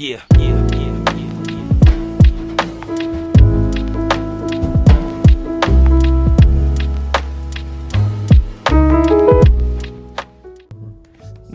Yeah, yeah,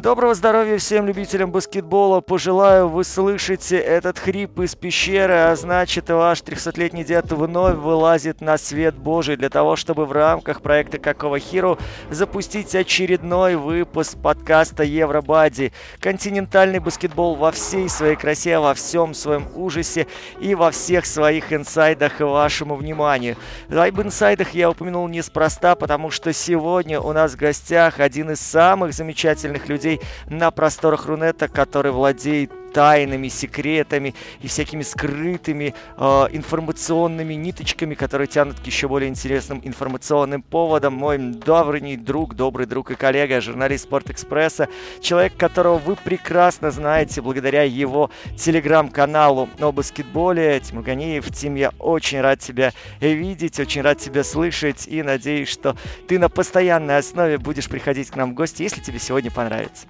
Доброго здоровья всем любителям баскетбола. Пожелаю, вы слышите этот хрип из пещеры, а значит, ваш 300-летний дед вновь вылазит на свет Божий для того, чтобы в рамках проекта Какого Хиру запустить очередной выпуск подкаста Евробади. Континентальный баскетбол во всей своей красе, во всем своем ужасе и во всех своих инсайдах вашему вниманию. Об инсайдах я упомянул неспроста, потому что сегодня у нас в гостях один из самых замечательных людей на просторах Рунета, который владеет тайнами, секретами и всякими скрытыми э, информационными ниточками, которые тянут к еще более интересным информационным поводам. Мой давний друг, добрый друг и коллега, журналист Спортэкспресса, человек, которого вы прекрасно знаете благодаря его телеграм-каналу о баскетболе. Тимур Ганиев. Тим, я очень рад тебя видеть, очень рад тебя слышать и надеюсь, что ты на постоянной основе будешь приходить к нам в гости, если тебе сегодня понравится.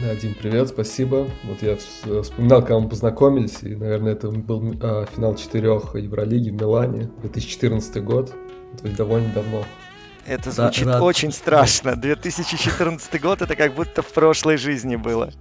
Да, Дим, привет, спасибо. Вот я вспоминал, когда мы познакомились, и, наверное, это был э, финал четырех Евролиги в Милане, 2014 год, то есть довольно давно. Это звучит да, очень страшно. 2014 год это как будто в прошлой жизни было.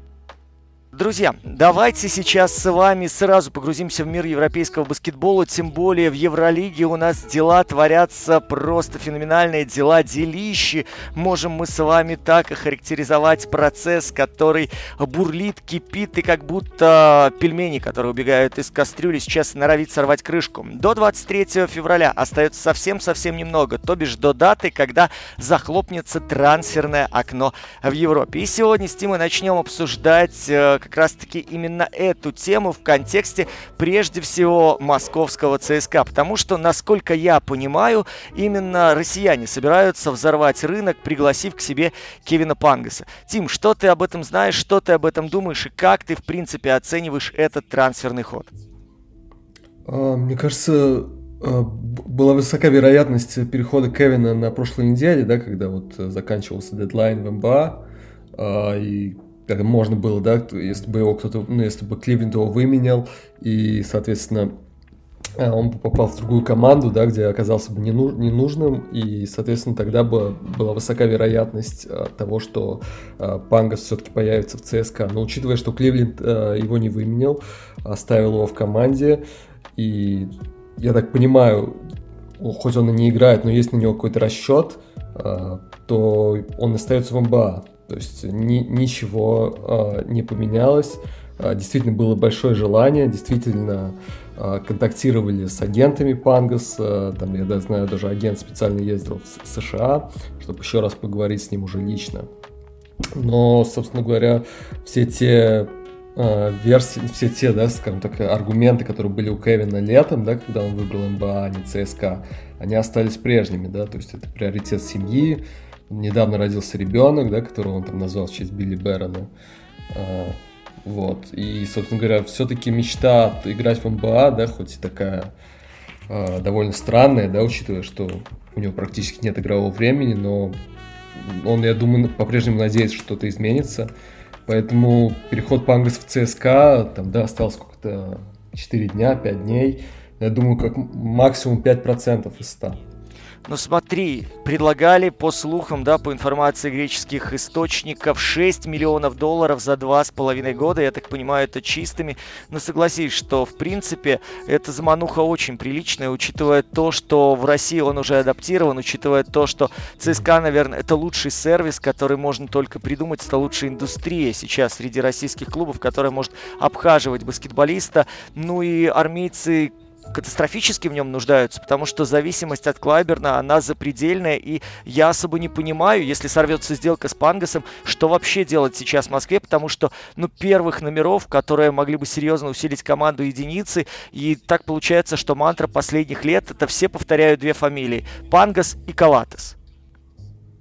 Друзья, давайте сейчас с вами сразу погрузимся в мир европейского баскетбола, тем более в Евролиге у нас дела творятся просто феноменальные дела, делищи. Можем мы с вами так охарактеризовать процесс, который бурлит, кипит и как будто пельмени, которые убегают из кастрюли, сейчас норовит сорвать крышку. До 23 февраля остается совсем-совсем немного, то бишь до даты, когда захлопнется трансферное окно в Европе. И сегодня с Тимой начнем обсуждать как раз-таки именно эту тему в контексте прежде всего московского ЦСКА. Потому что, насколько я понимаю, именно россияне собираются взорвать рынок, пригласив к себе Кевина Пангаса. Тим, что ты об этом знаешь, что ты об этом думаешь и как ты, в принципе, оцениваешь этот трансферный ход? А, мне кажется, была высока вероятность перехода Кевина на прошлой неделе, да, когда вот заканчивался дедлайн в МБА, и как можно было, да, если бы его кто-то, ну, если бы Кливленд его выменял, и, соответственно, а, он попал в другую команду, да, где оказался бы ненужным, и, соответственно, тогда бы была высока вероятность а, того, что а, Пангас все-таки появится в ЦСКА. Но учитывая, что Кливленд его не выменял, оставил его в команде, и я так понимаю, хоть он и не играет, но есть на него какой-то расчет, то он остается в МБА. То есть ни, ничего э, не поменялось. Э, действительно было большое желание, действительно э, контактировали с агентами Пангас. Э, там, я да, знаю, даже агент специально ездил в США, чтобы еще раз поговорить с ним уже лично. Но, собственно говоря, все те версии, все те, да, скажем так, аргументы, которые были у Кевина летом, да, когда он выбрал МБА, а не ЦСКА, они остались прежними, да, то есть это приоритет семьи, недавно родился ребенок, да, которого он там назвал в честь Билли Бэрона. А, вот. И, собственно говоря, все-таки мечта играть в МБА, да, хоть и такая а, довольно странная, да, учитывая, что у него практически нет игрового времени, но он, я думаю, по-прежнему надеется, что что-то изменится. Поэтому переход Пангас в ЦСКА, там, да, осталось сколько-то 4 дня, 5 дней. Я думаю, как максимум 5% из 100. Ну смотри, предлагали по слухам, да, по информации греческих источников, 6 миллионов долларов за два с половиной года. Я так понимаю, это чистыми. Но согласись, что в принципе эта замануха очень приличная, учитывая то, что в России он уже адаптирован, учитывая то, что ЦСКА, наверное, это лучший сервис, который можно только придумать, это лучшая индустрия сейчас среди российских клубов, которая может обхаживать баскетболиста. Ну и армейцы катастрофически в нем нуждаются, потому что зависимость от Клайберна, она запредельная, и я особо не понимаю, если сорвется сделка с Пангасом, что вообще делать сейчас в Москве, потому что, ну, первых номеров, которые могли бы серьезно усилить команду единицы, и так получается, что мантра последних лет, это все повторяют две фамилии, Пангас и Калатес.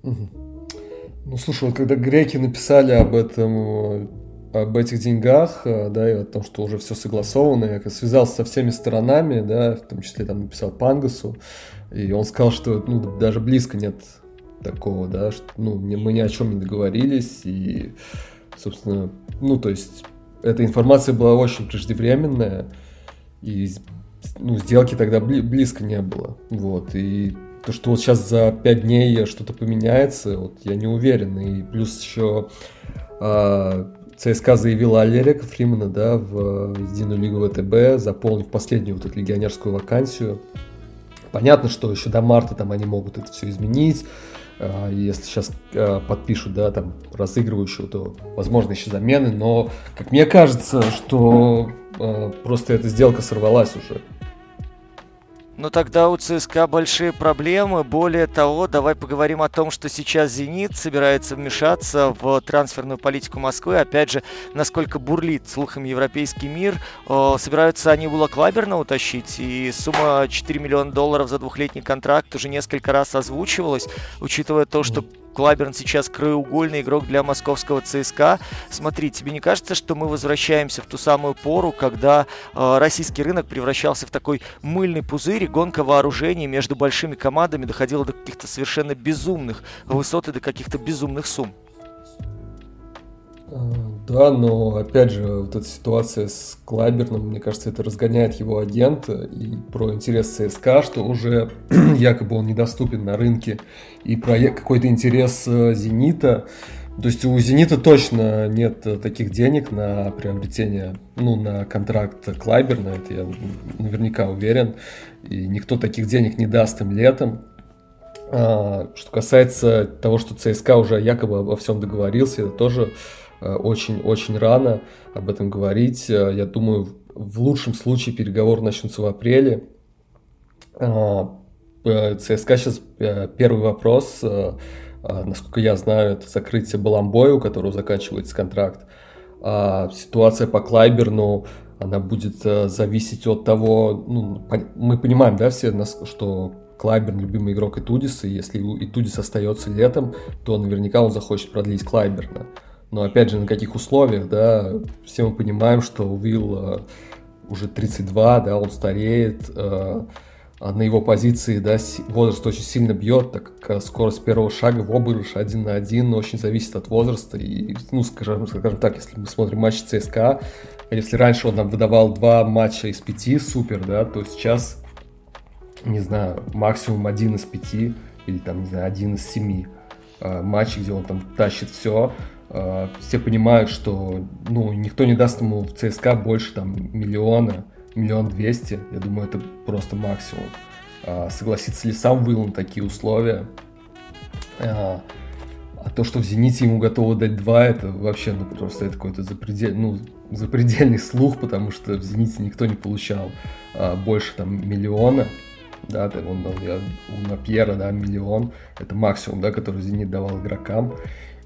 Ну, слушай, вот когда греки написали об этом об этих деньгах, э, да, и о том, что уже все согласовано, я связался со всеми сторонами, да, в том числе там написал Пангасу, и он сказал, что ну, даже близко нет такого, да, что ну, мы ни о чем не договорились, и, собственно, ну, то есть эта информация была очень преждевременная, и ну, сделки тогда бли, близко не было. Вот, и то, что вот сейчас за 5 дней что-то поменяется, вот я не уверен. И плюс еще а, ЦСКА заявила Олега Фримана, да, в Единую лигу ВТБ, заполнив последнюю вот эту легионерскую вакансию. Понятно, что еще до марта там они могут это все изменить. А, если сейчас а, подпишут, да, там, разыгрывающую, то, возможно, еще замены. Но, как мне кажется, что а, просто эта сделка сорвалась уже. Но тогда у ЦСКА большие проблемы. Более того, давай поговорим о том, что сейчас «Зенит» собирается вмешаться в трансферную политику Москвы. Опять же, насколько бурлит слухом европейский мир. Собираются они Ула Клаберна утащить. И сумма 4 миллиона долларов за двухлетний контракт уже несколько раз озвучивалась, учитывая то, что Клаберн сейчас краеугольный игрок для московского ЦСКА. Смотри, тебе не кажется, что мы возвращаемся в ту самую пору, когда э, российский рынок превращался в такой мыльный пузырь, и гонка вооружений между большими командами доходила до каких-то совершенно безумных высот и до каких-то безумных сумм? А, да, но опять же, вот эта ситуация с Клайберном, мне кажется, это разгоняет его агента и про интерес ЦСКА, что уже якобы он недоступен на рынке, и про какой-то интерес э, Зенита. То есть у Зенита точно нет таких денег на приобретение, ну, на контракт Клайберна, это я наверняка уверен, и никто таких денег не даст им летом. А, что касается того, что ЦСКА уже якобы обо всем договорился, это тоже очень-очень э, рано об этом говорить. Э, я думаю, в лучшем случае переговоры начнутся в апреле. А, э, ЦСКА сейчас первый вопрос, насколько я знаю, это закрытие Баламбоя, у которого заканчивается контракт. А ситуация по Клайберну, она будет зависеть от того, ну, мы понимаем, да, все, что Клайберн любимый игрок Итудиса, и если Итудис остается летом, то наверняка он захочет продлить Клайберна. Но опять же, на каких условиях, да, все мы понимаем, что Уилл э, уже 32, да, он стареет, э, а на его позиции, да, возраст очень сильно бьет, так как э, скорость первого шага в обыгрыше один на один очень зависит от возраста. И, ну, скажем, скажем так, если мы смотрим матч ЦСКА, если раньше он нам выдавал два матча из пяти, супер, да, то сейчас, не знаю, максимум один из пяти или там, не знаю, один из семи матчей, где он там тащит все, Э, все понимают, что ну, никто не даст ему в ЦСКА больше там миллиона, миллион двести. Я думаю, это просто максимум. А, согласится ли сам Уилл на такие условия? А, а то, что в «Зените» ему готовы дать два, это вообще, ну, просто это какой-то запредельный, ну, запредельный слух, потому что в «Зените» никто не получал а, больше там миллиона, да, он дал я, у Напьера, да, миллион, это максимум, да, который «Зенит» давал игрокам,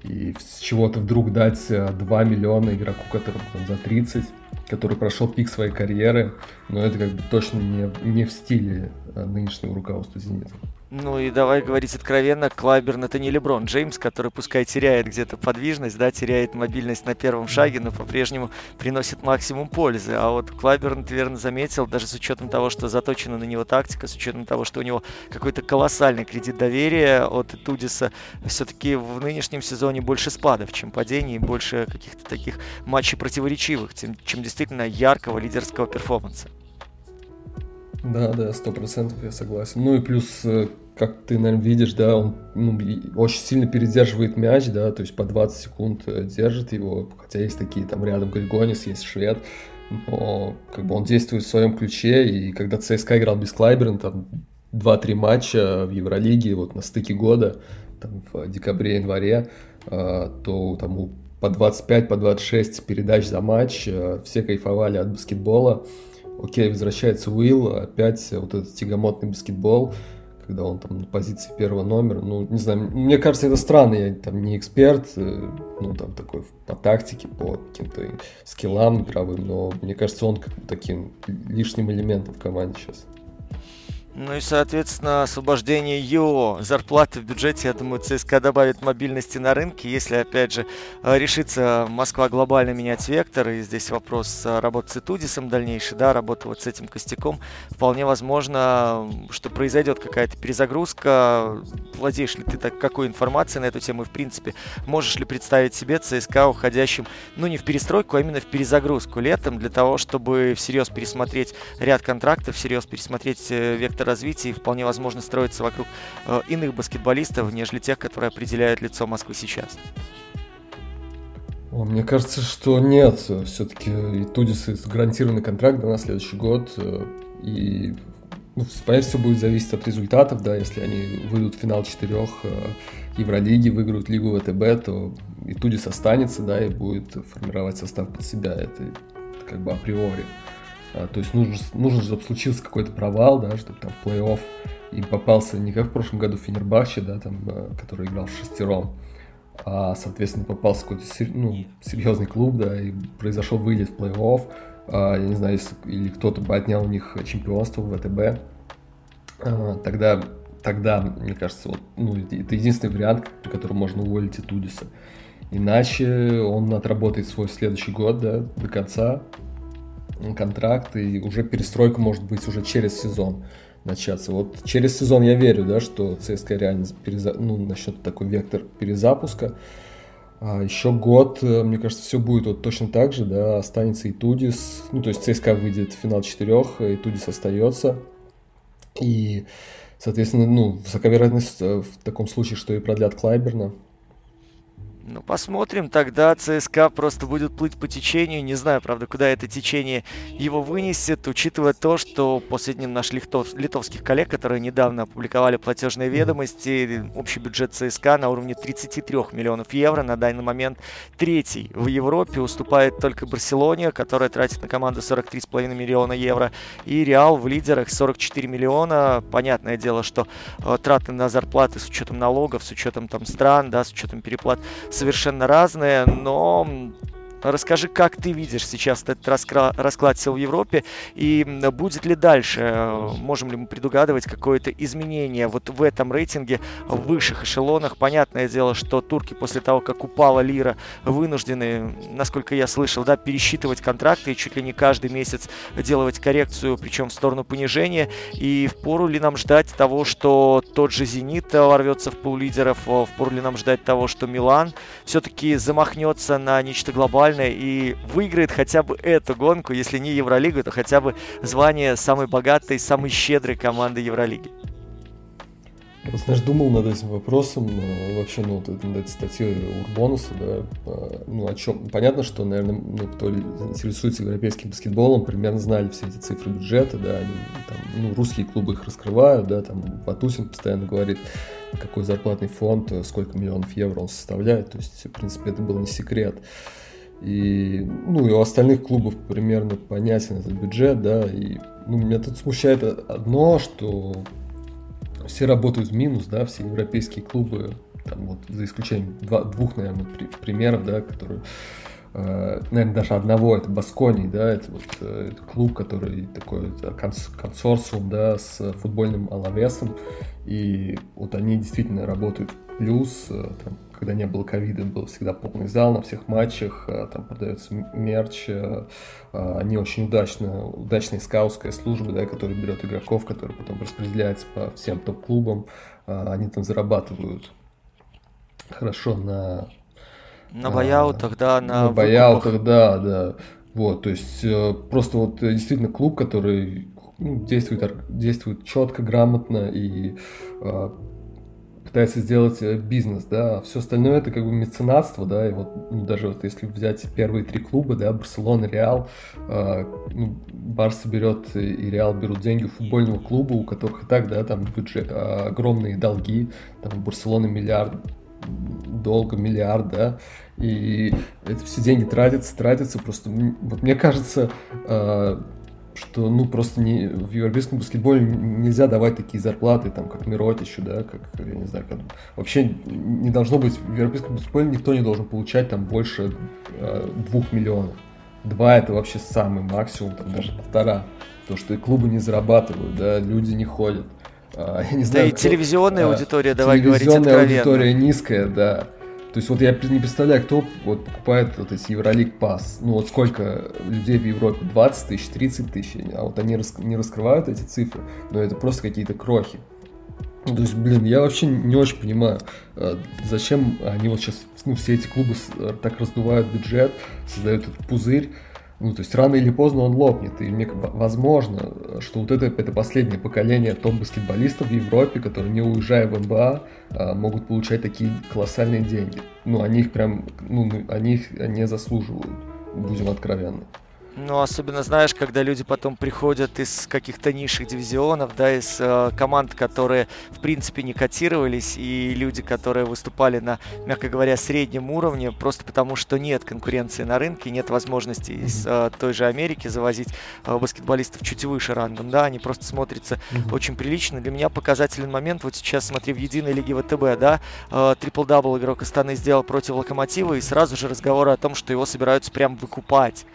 и с чего-то вдруг дать 2 э, миллиона игроку, который там, за 30, который прошел пик своей карьеры, но это как бы точно не, не в стиле э, нынешнего руководства «Зенита». Ну и давай говорить откровенно, Клайберн это не Леброн Джеймс, который пускай теряет где-то подвижность, да, теряет мобильность на первом шаге, но по-прежнему приносит максимум пользы. А вот Клайберн, ты верно заметил, даже с учетом того, что заточена на него тактика, с учетом того, что у него какой-то колоссальный кредит доверия от Тудиса, все-таки в нынешнем сезоне больше спадов, чем падений, больше каких-то таких матчей противоречивых, чем, чем действительно яркого лидерского перформанса. Да, да, сто процентов я согласен. Ну и плюс э, как ты, наверное, видишь, да, он ну, очень сильно передерживает мяч, да, то есть по 20 секунд э, держит его, хотя есть такие, там рядом Григонис, есть Швед, но как бы он действует в своем ключе, и когда ЦСКА играл без Клайберна, там 2-3 матча в Евролиге, вот на стыке года, там в декабре-январе, э, то там по 25, по 26 передач за матч, э, все кайфовали от баскетбола, окей, возвращается Уилл, опять вот этот тягомотный баскетбол, когда он там на позиции первого номера. Ну, не знаю, мне кажется, это странно, я там не эксперт, э, ну, там такой по тактике, по каким-то скиллам игровым, но мне кажется, он как таким лишним элементом в команде сейчас. Ну и, соответственно, освобождение ЕО, зарплаты в бюджете, я думаю, ЦСКА добавит мобильности на рынке, если, опять же, э, решится Москва глобально менять вектор, и здесь вопрос э, работы с Итудисом дальнейший, да, работа вот с этим костяком, вполне возможно, что произойдет какая-то перезагрузка. Владеешь ли ты так, какой информацией на эту тему, и, в принципе, можешь ли представить себе ЦСКА уходящим, ну, не в перестройку, а именно в перезагрузку летом, для того, чтобы всерьез пересмотреть ряд контрактов, всерьез пересмотреть э, вектор какое развитие вполне возможно строится вокруг э, иных баскетболистов, нежели тех, которые определяют лицо Москвы сейчас. Мне кажется, что нет. Все-таки и Тудис гарантированный контракт на следующий год. Э, и ну, понятно, все будет зависеть от результатов, да, если они выйдут в финал четырех э, Евролиги, выиграют Лигу ВТБ, то и Тудис останется, да, и будет формировать состав под себя. Это, это как бы априори. А, то есть нужно, нужно, чтобы случился какой-то провал, да, чтобы там в плей-офф им попался не как в прошлом году Фенербахче, да, там, а, который играл в шестером, а, соответственно, попался какой-то ну, серьезный клуб, да, и произошел вылет в плей-офф, а, я не знаю, если, или кто-то бы отнял у них чемпионство в ВТБ, а, тогда, тогда, мне кажется, вот, ну, это единственный вариант, при котором можно уволить и Тудиса. Иначе он отработает свой следующий год, да, до конца, контракт, и уже перестройка может быть уже через сезон начаться. Вот через сезон я верю, да, что ЦСКА реально переза... ну, начнет такой вектор перезапуска. А еще год, э, мне кажется, все будет вот точно так же, да, останется и Тудис, ну, то есть ЦСКА выйдет в финал четырех, и Тудис остается. И, соответственно, ну, высока э, в таком случае, что и продлят Клайберна, ну, посмотрим. Тогда ЦСКА просто будет плыть по течению. Не знаю, правда, куда это течение его вынесет, учитывая то, что по сведениям наших литов, литовских коллег, которые недавно опубликовали платежные ведомости, общий бюджет ЦСКА на уровне 33 миллионов евро. На данный момент третий в Европе. Уступает только Барселоне, которая тратит на команду 43,5 миллиона евро. И Реал в лидерах 44 миллиона. Понятное дело, что э, траты на зарплаты с учетом налогов, с учетом там стран, да, с учетом переплат совершенно разные, но Расскажи, как ты видишь сейчас этот расклад сил в Европе и будет ли дальше, можем ли мы предугадывать какое-то изменение вот в этом рейтинге в высших эшелонах. Понятное дело, что турки после того, как упала лира, вынуждены, насколько я слышал, да, пересчитывать контракты и чуть ли не каждый месяц делать коррекцию, причем в сторону понижения. И в пору ли нам ждать того, что тот же «Зенит» ворвется в пол лидеров, в пору ли нам ждать того, что «Милан» все-таки замахнется на нечто глобальное, глобальное и выиграет хотя бы эту гонку, если не Евролигу, то хотя бы звание самой богатой, самой щедрой команды Евролиги. Я, знаешь, думал над этим вопросом, вообще, ну, вот над этой статьей Урбонуса, да, а, ну, о чем, понятно, что, наверное, ну, кто интересуется европейским баскетболом, примерно знали все эти цифры бюджета, да, они, там, ну, русские клубы их раскрывают, да, там, Батусин постоянно говорит, какой зарплатный фонд, сколько миллионов евро он составляет, то есть, в принципе, это был не секрет. И, ну, и у остальных клубов примерно понятен этот бюджет, да, и ну, меня тут смущает одно, что все работают в минус, да, все европейские клубы, там вот за исключением два, двух, наверное, при, примеров, да, которые, э, наверное, даже одного, это Басконий, да, это вот э, это клуб, который такой консорциум, да, с футбольным Алавесом, и вот они действительно работают. Плюс, э, там, когда не было ковида, был всегда полный зал на всех матчах, э, там продается мерч, э, они очень удачно, удачная скаутская служба, да, которая берет игроков, которые потом распределяются по всем топ-клубам, они там зарабатывают хорошо на... На бояутах, да, на... На бояутах, да, да. Вот, то есть просто вот действительно клуб, который ну, действует, действует четко, грамотно и пытается сделать э, бизнес, да, а все остальное это как бы меценатство, да, и вот ну, даже вот если взять первые три клуба, да, Барселона, Реал, э, ну, Барса берет и Реал берут деньги у футбольного клуба, у которых и так, да, там бюджет, э, огромные долги, там у Барселоны миллиард, долго миллиард, да, и это все деньги тратятся, тратятся, просто, вот мне кажется, э, что ну просто не, в европейском баскетболе нельзя давать такие зарплаты, там, как Миротичу, да, как, я не знаю, как, вообще не должно быть, в европейском баскетболе никто не должен получать там больше э, двух миллионов. Два это вообще самый максимум, там даже полтора. то, что клубы не зарабатывают, да, люди не ходят. А, я не знаю, да и кто, телевизионная а, аудитория, давай говорить Телевизионная аудитория низкая, да. То есть вот я не представляю, кто вот покупает вот эти Евролиг Пас. Ну вот сколько людей в Европе? 20 тысяч, 30 тысяч. А вот они рас, не раскрывают эти цифры, но это просто какие-то крохи. То есть, блин, я вообще не очень понимаю, э, зачем они вот сейчас, ну, все эти клубы э, так раздувают бюджет, создают этот пузырь. Ну, то есть рано или поздно он лопнет. И мне возможно, что вот это, это последнее поколение топ-баскетболистов в Европе, которые не уезжая в НБА, а, могут получать такие колоссальные деньги. Ну, они их прям, ну, они их не заслуживают, будем откровенны. Ну, особенно, знаешь, когда люди потом приходят из каких-то низших дивизионов, да, из э, команд, которые, в принципе, не котировались, и люди, которые выступали на, мягко говоря, среднем уровне, просто потому что нет конкуренции на рынке, нет возможности из э, той же Америки завозить э, баскетболистов чуть выше рангом, да, они просто смотрятся mm-hmm. очень прилично. Для меня показательный момент, вот сейчас смотри, в единой лиге ВТБ, да, э, трипл-дабл игрок Астаны сделал против Локомотива, и сразу же разговоры о том, что его собираются прям выкупать.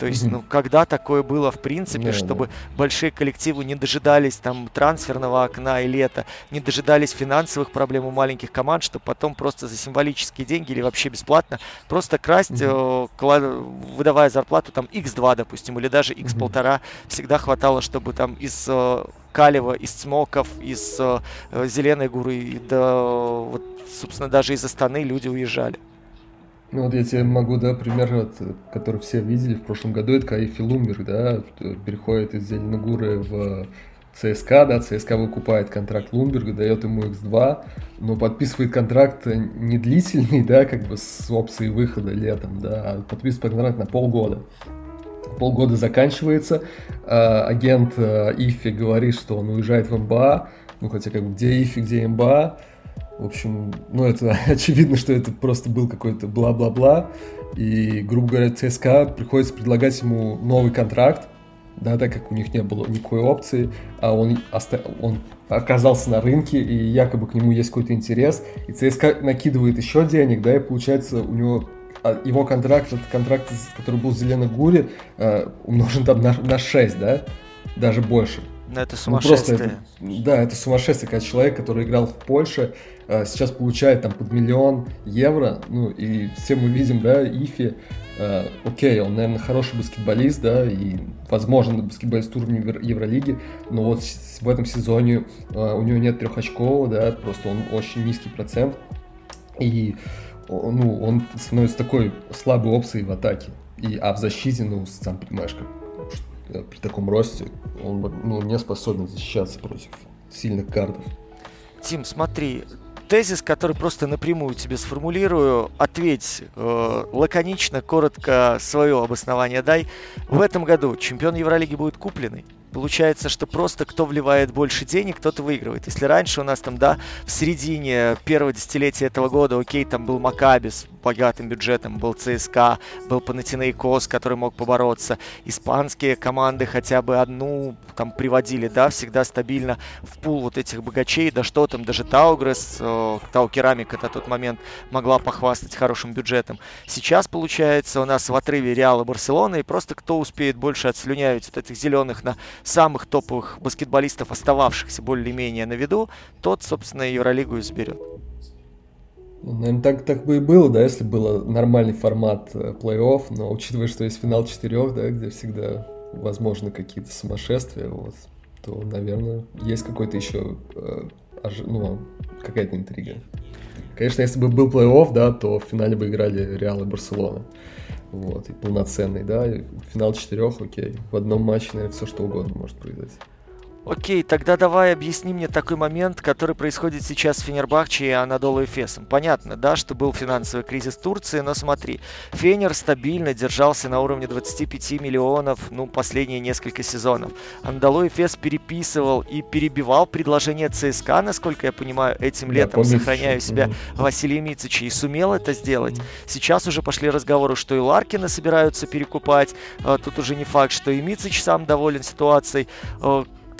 То есть, ну, когда такое было, в принципе, чтобы большие коллективы не дожидались там трансферного окна и лета, не дожидались финансовых проблем у маленьких команд, чтобы потом просто за символические деньги или вообще бесплатно просто красть, э, выдавая зарплату там x2, допустим, или даже x1,5, угу. всегда хватало, чтобы там из э, Калева, из Смоков, из э, Зеленой горы, да, вот, собственно, даже из Астаны люди уезжали. Ну вот я тебе могу, да, пример, вот, который все видели в прошлом году, это Каифи Лумберг, да, переходит из Зеленогуры в ЦСКА, да, ЦСКА выкупает контракт Лумберга, дает ему X2, но подписывает контракт не длительный, да, как бы с опцией выхода летом, да, а подписывает контракт на полгода. Полгода заканчивается, а, агент а, Ифи говорит, что он уезжает в МБА, ну хотя как бы где Ифи, где МБА, в общем, ну это очевидно, что это просто был какой-то бла-бла-бла. И, грубо говоря, ЦСКА приходится предлагать ему новый контракт, да, так как у них не было никакой опции, а он, оста... он оказался на рынке, и якобы к нему есть какой-то интерес, и ЦСКА накидывает еще денег, да, и получается у него а, его контракт, этот контракт, который был в Зеленогуре, э, умножен там на, на 6, да, даже больше. Но это сумасшествие. Ну, просто это, да, это сумасшествие, когда человек, который играл в Польше, э, сейчас получает там под миллион евро, ну и все мы видим, да, Ифи, э, окей, он, наверное, хороший баскетболист, да, и, возможно, баскетболист уровня Евролиги, но вот в этом сезоне э, у него нет трехочкового, да, просто он очень низкий процент, и ну, он становится такой слабой опцией в атаке. И, а в защите, ну, сам понимаешь, как при таком росте он ну, не способен защищаться против сильных картов. Тим, смотри, тезис, который просто напрямую тебе сформулирую, ответь э, лаконично, коротко свое обоснование дай. В этом году чемпион Евролиги будет купленный? Получается, что просто кто вливает больше денег, тот и выигрывает. Если раньше у нас там, да, в середине первого десятилетия этого года, окей, там был Маккаби с богатым бюджетом, был ЦСКА, был Панатинаикос, который мог побороться. Испанские команды хотя бы одну там приводили, да, всегда стабильно в пул вот этих богачей, да что там, даже Таугресс, э, Тау Керамика на тот момент могла похвастать хорошим бюджетом. Сейчас, получается, у нас в отрыве Реала Барселона, и просто кто успеет больше отслюнявить вот этих зеленых на самых топовых баскетболистов, остававшихся более-менее на виду, тот, собственно, Евролигу и заберет. Наверное, так, так бы и было, да, если был нормальный формат э, плей-офф, но учитывая, что есть финал четырех, да, где всегда возможны какие-то сумасшествия, вот, то, наверное, есть какой-то еще, э, ну, какая-то интрига. Конечно, если бы был плей-офф, да, то в финале бы играли Реал и Барселона. Вот, и полноценный, да, финал четырех, окей. В одном матче, наверное, все что угодно может произойти. Окей, тогда давай объясни мне такой момент, который происходит сейчас с Фенербахче и Анадолу Эфесом. Понятно, да, что был финансовый кризис Турции, но смотри, Фенер стабильно держался на уровне 25 миллионов, ну, последние несколько сезонов. Анадолу Эфес переписывал и перебивал предложение ЦСКА, насколько я понимаю, этим летом, помню, сохраняю себя mm-hmm. Василия Мицича, и сумел это сделать. Mm-hmm. Сейчас уже пошли разговоры, что и Ларкина собираются перекупать, а, тут уже не факт, что и Мицич сам доволен ситуацией.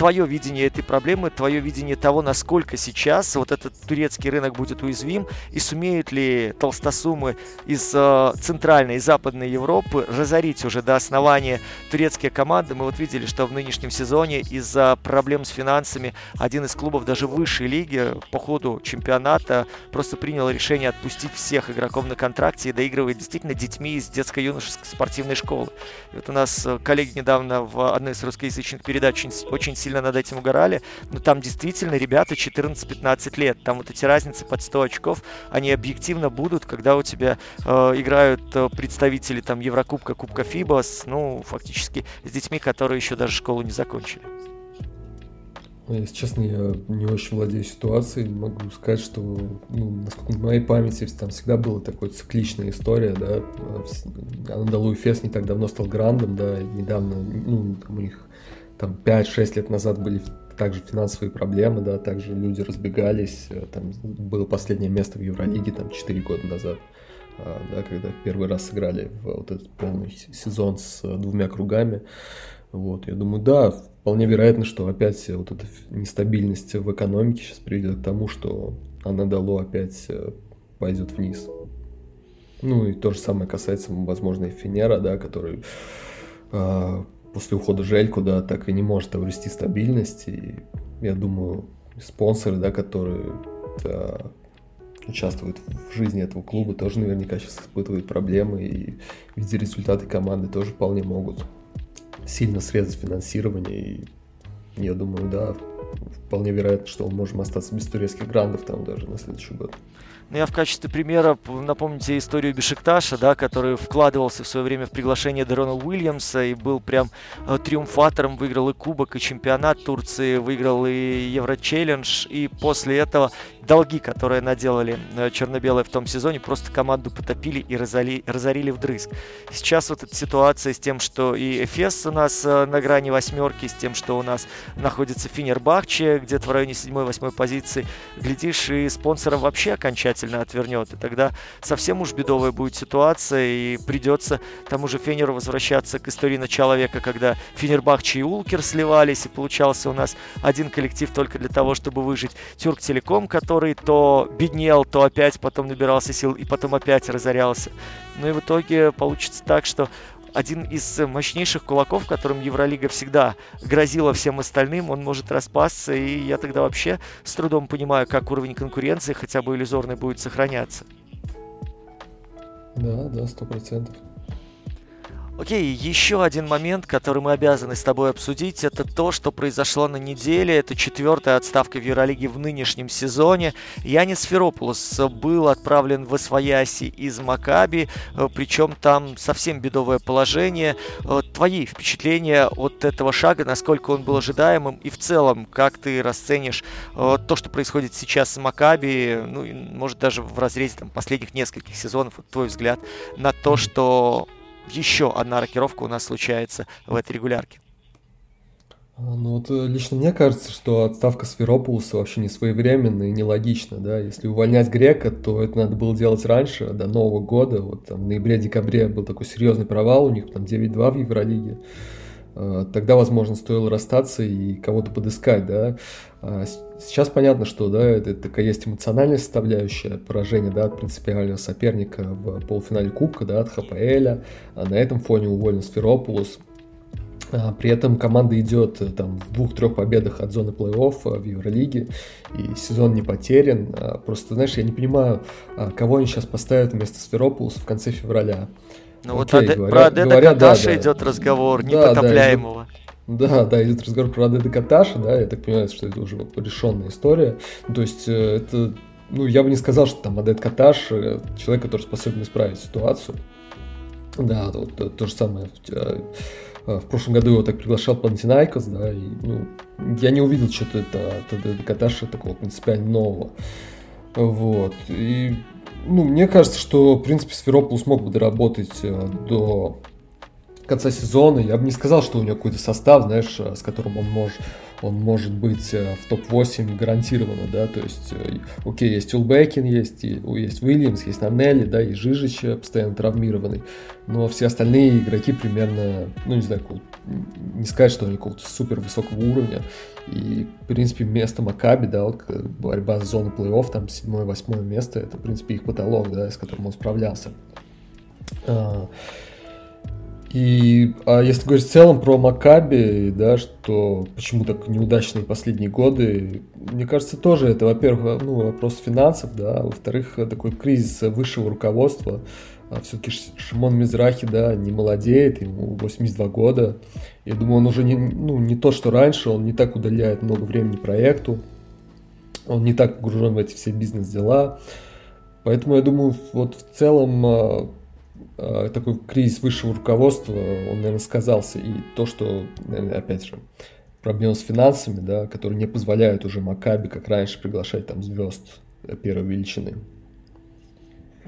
Твое видение этой проблемы, твое видение того, насколько сейчас вот этот турецкий рынок будет уязвим, и сумеют ли толстосумы из э, центральной и западной Европы разорить уже до основания турецкие команды. Мы вот видели, что в нынешнем сезоне из-за проблем с финансами один из клубов даже высшей лиги по ходу чемпионата просто принял решение отпустить всех игроков на контракте и доигрывает действительно детьми из детско-юношеской спортивной школы. И вот у нас э, коллеги недавно в одной из русскоязычных передач очень сильно над этим угорали, но там действительно ребята 14-15 лет, там вот эти разницы под 100 очков, они объективно будут, когда у тебя э, играют э, представители там Еврокубка, Кубка Фибос, ну, фактически с детьми, которые еще даже школу не закончили. Ну, если честно, я не очень владею ситуацией. Могу сказать, что, ну, насколько в моей памяти, там всегда была такая цикличная история, да. Анадолу Фес не так давно стал грандом, да, недавно, ну, там у них там 5-6 лет назад были также финансовые проблемы, да, также люди разбегались, э, там было последнее место в Евролиге, там 4 года назад, а, да, когда первый раз сыграли в вот этот полный сезон с двумя кругами, вот, я думаю, да, вполне вероятно, что опять вот эта нестабильность в экономике сейчас приведет к тому, что она дало опять э, пойдет вниз. Ну и то же самое касается, возможно, и Финера, да, который э, после ухода Жельку, да, так и не может обрести стабильность. И я думаю, спонсоры, да, которые да, участвуют в жизни этого клуба, тоже наверняка сейчас испытывают проблемы и видя результаты команды тоже вполне могут сильно срезать финансирование. И я думаю, да, вполне вероятно, что мы можем остаться без турецких грандов там даже на следующий год. Ну, я в качестве примера напомните историю Бешикташа, да, который вкладывался в свое время в приглашение Дерона Уильямса и был прям э, триумфатором, выиграл и Кубок, и чемпионат Турции, выиграл и Евро-челлендж, и после этого долги, которые наделали э, черно-белые в том сезоне, просто команду потопили и разорили, разорили вдрызг. Сейчас вот эта ситуация с тем, что и Эфес у нас э, на грани восьмерки, с тем, что у нас находится Финербахче где-то в районе 7-8 позиции, глядишь, и спонсором вообще окончательно окончательно отвернет. И тогда совсем уж бедовая будет ситуация, и придется тому же Фенеру возвращаться к истории начала века, когда Фенербахче и Улкер сливались, и получался у нас один коллектив только для того, чтобы выжить. Тюрк Телеком, который то беднел, то опять потом набирался сил, и потом опять разорялся. Ну и в итоге получится так, что один из мощнейших кулаков, которым Евролига всегда грозила всем остальным, он может распасться, и я тогда вообще с трудом понимаю, как уровень конкуренции хотя бы иллюзорный будет сохраняться. Да, да, сто процентов. Окей, еще один момент, который мы обязаны с тобой обсудить, это то, что произошло на неделе. Это четвертая отставка в Евролиге в нынешнем сезоне. Янис Феропулос был отправлен в Освояси из Макаби, э, причем там совсем бедовое положение. Э, твои впечатления от этого шага, насколько он был ожидаемым и в целом, как ты расценишь э, то, что происходит сейчас с Макаби, ну, может даже в разрезе там, последних нескольких сезонов, твой взгляд на то, что еще одна рокировка у нас случается в этой регулярке. А, ну вот э, лично мне кажется, что отставка Сферопулуса вообще не своевременная и нелогична, да. Если увольнять Грека, то это надо было делать раньше, до Нового года. Вот там в ноябре-декабре был такой серьезный провал, у них там 9-2 в Евролиге. А, тогда, возможно, стоило расстаться и кого-то подыскать, да. А, сейчас понятно, что, да, это, такая есть эмоциональная составляющая поражения, да, от принципиального соперника в полуфинале Кубка, да, от ХПЛ. А на этом фоне уволен Сферопулус. При этом команда идет э, там в двух-трех победах от зоны плей-офф э, в Евролиге, и сезон не потерян. Просто, знаешь, я не понимаю, кого они сейчас поставят вместо Сферопулуса в конце февраля. Ну вот говоря, про Адеда говоря, Каташа да, идет да. разговор, непотопляемого. Да, да, да, идет разговор про Одеда Катташа, да, я так понимаю, что это уже решенная история. Ну, то есть э, это, ну, я бы не сказал, что там Одед Катташ э, человек, который способен исправить ситуацию. Да, вот то, то же самое. В, в прошлом году его так приглашал Панатинаикос, да, и, ну, я не увидел что-то это, от Катташа такого принципиально нового. Вот, и ну, мне кажется, что, в принципе, Сфайропулос смог бы доработать э, до конца сезона. Я бы не сказал, что у него какой-то состав, знаешь, э, с которым он может, он может быть э, в топ-8 гарантированно, да, то есть, э, окей, есть Улбекин, есть, есть Уильямс, есть Нанелли, да, и Жижич постоянно травмированный, но все остальные игроки примерно, ну, не знаю, не сказать, что они какого-то супер высокого уровня, и, в принципе, место Макаби, да, вот борьба с зоной плей-офф, там, седьмое-восьмое место, это, в принципе, их потолок, да, с которым он справлялся. И а если говорить в целом про Макаби, да, что почему так неудачные последние годы, мне кажется, тоже это, во-первых, ну, вопрос финансов, да, а во-вторых, такой кризис высшего руководства. А все-таки Шимон Мизрахи, да, не молодеет, ему 82 года. Я думаю, он уже не, ну, не то, что раньше, он не так удаляет много времени проекту, он не так погружен в эти все бизнес-дела. Поэтому я думаю, вот в целом а, такой кризис высшего руководства, он, наверное, сказался. И то, что, наверное, опять же, проблемы с финансами, да, которые не позволяют уже Макаби, как раньше, приглашать там звезд первой величины.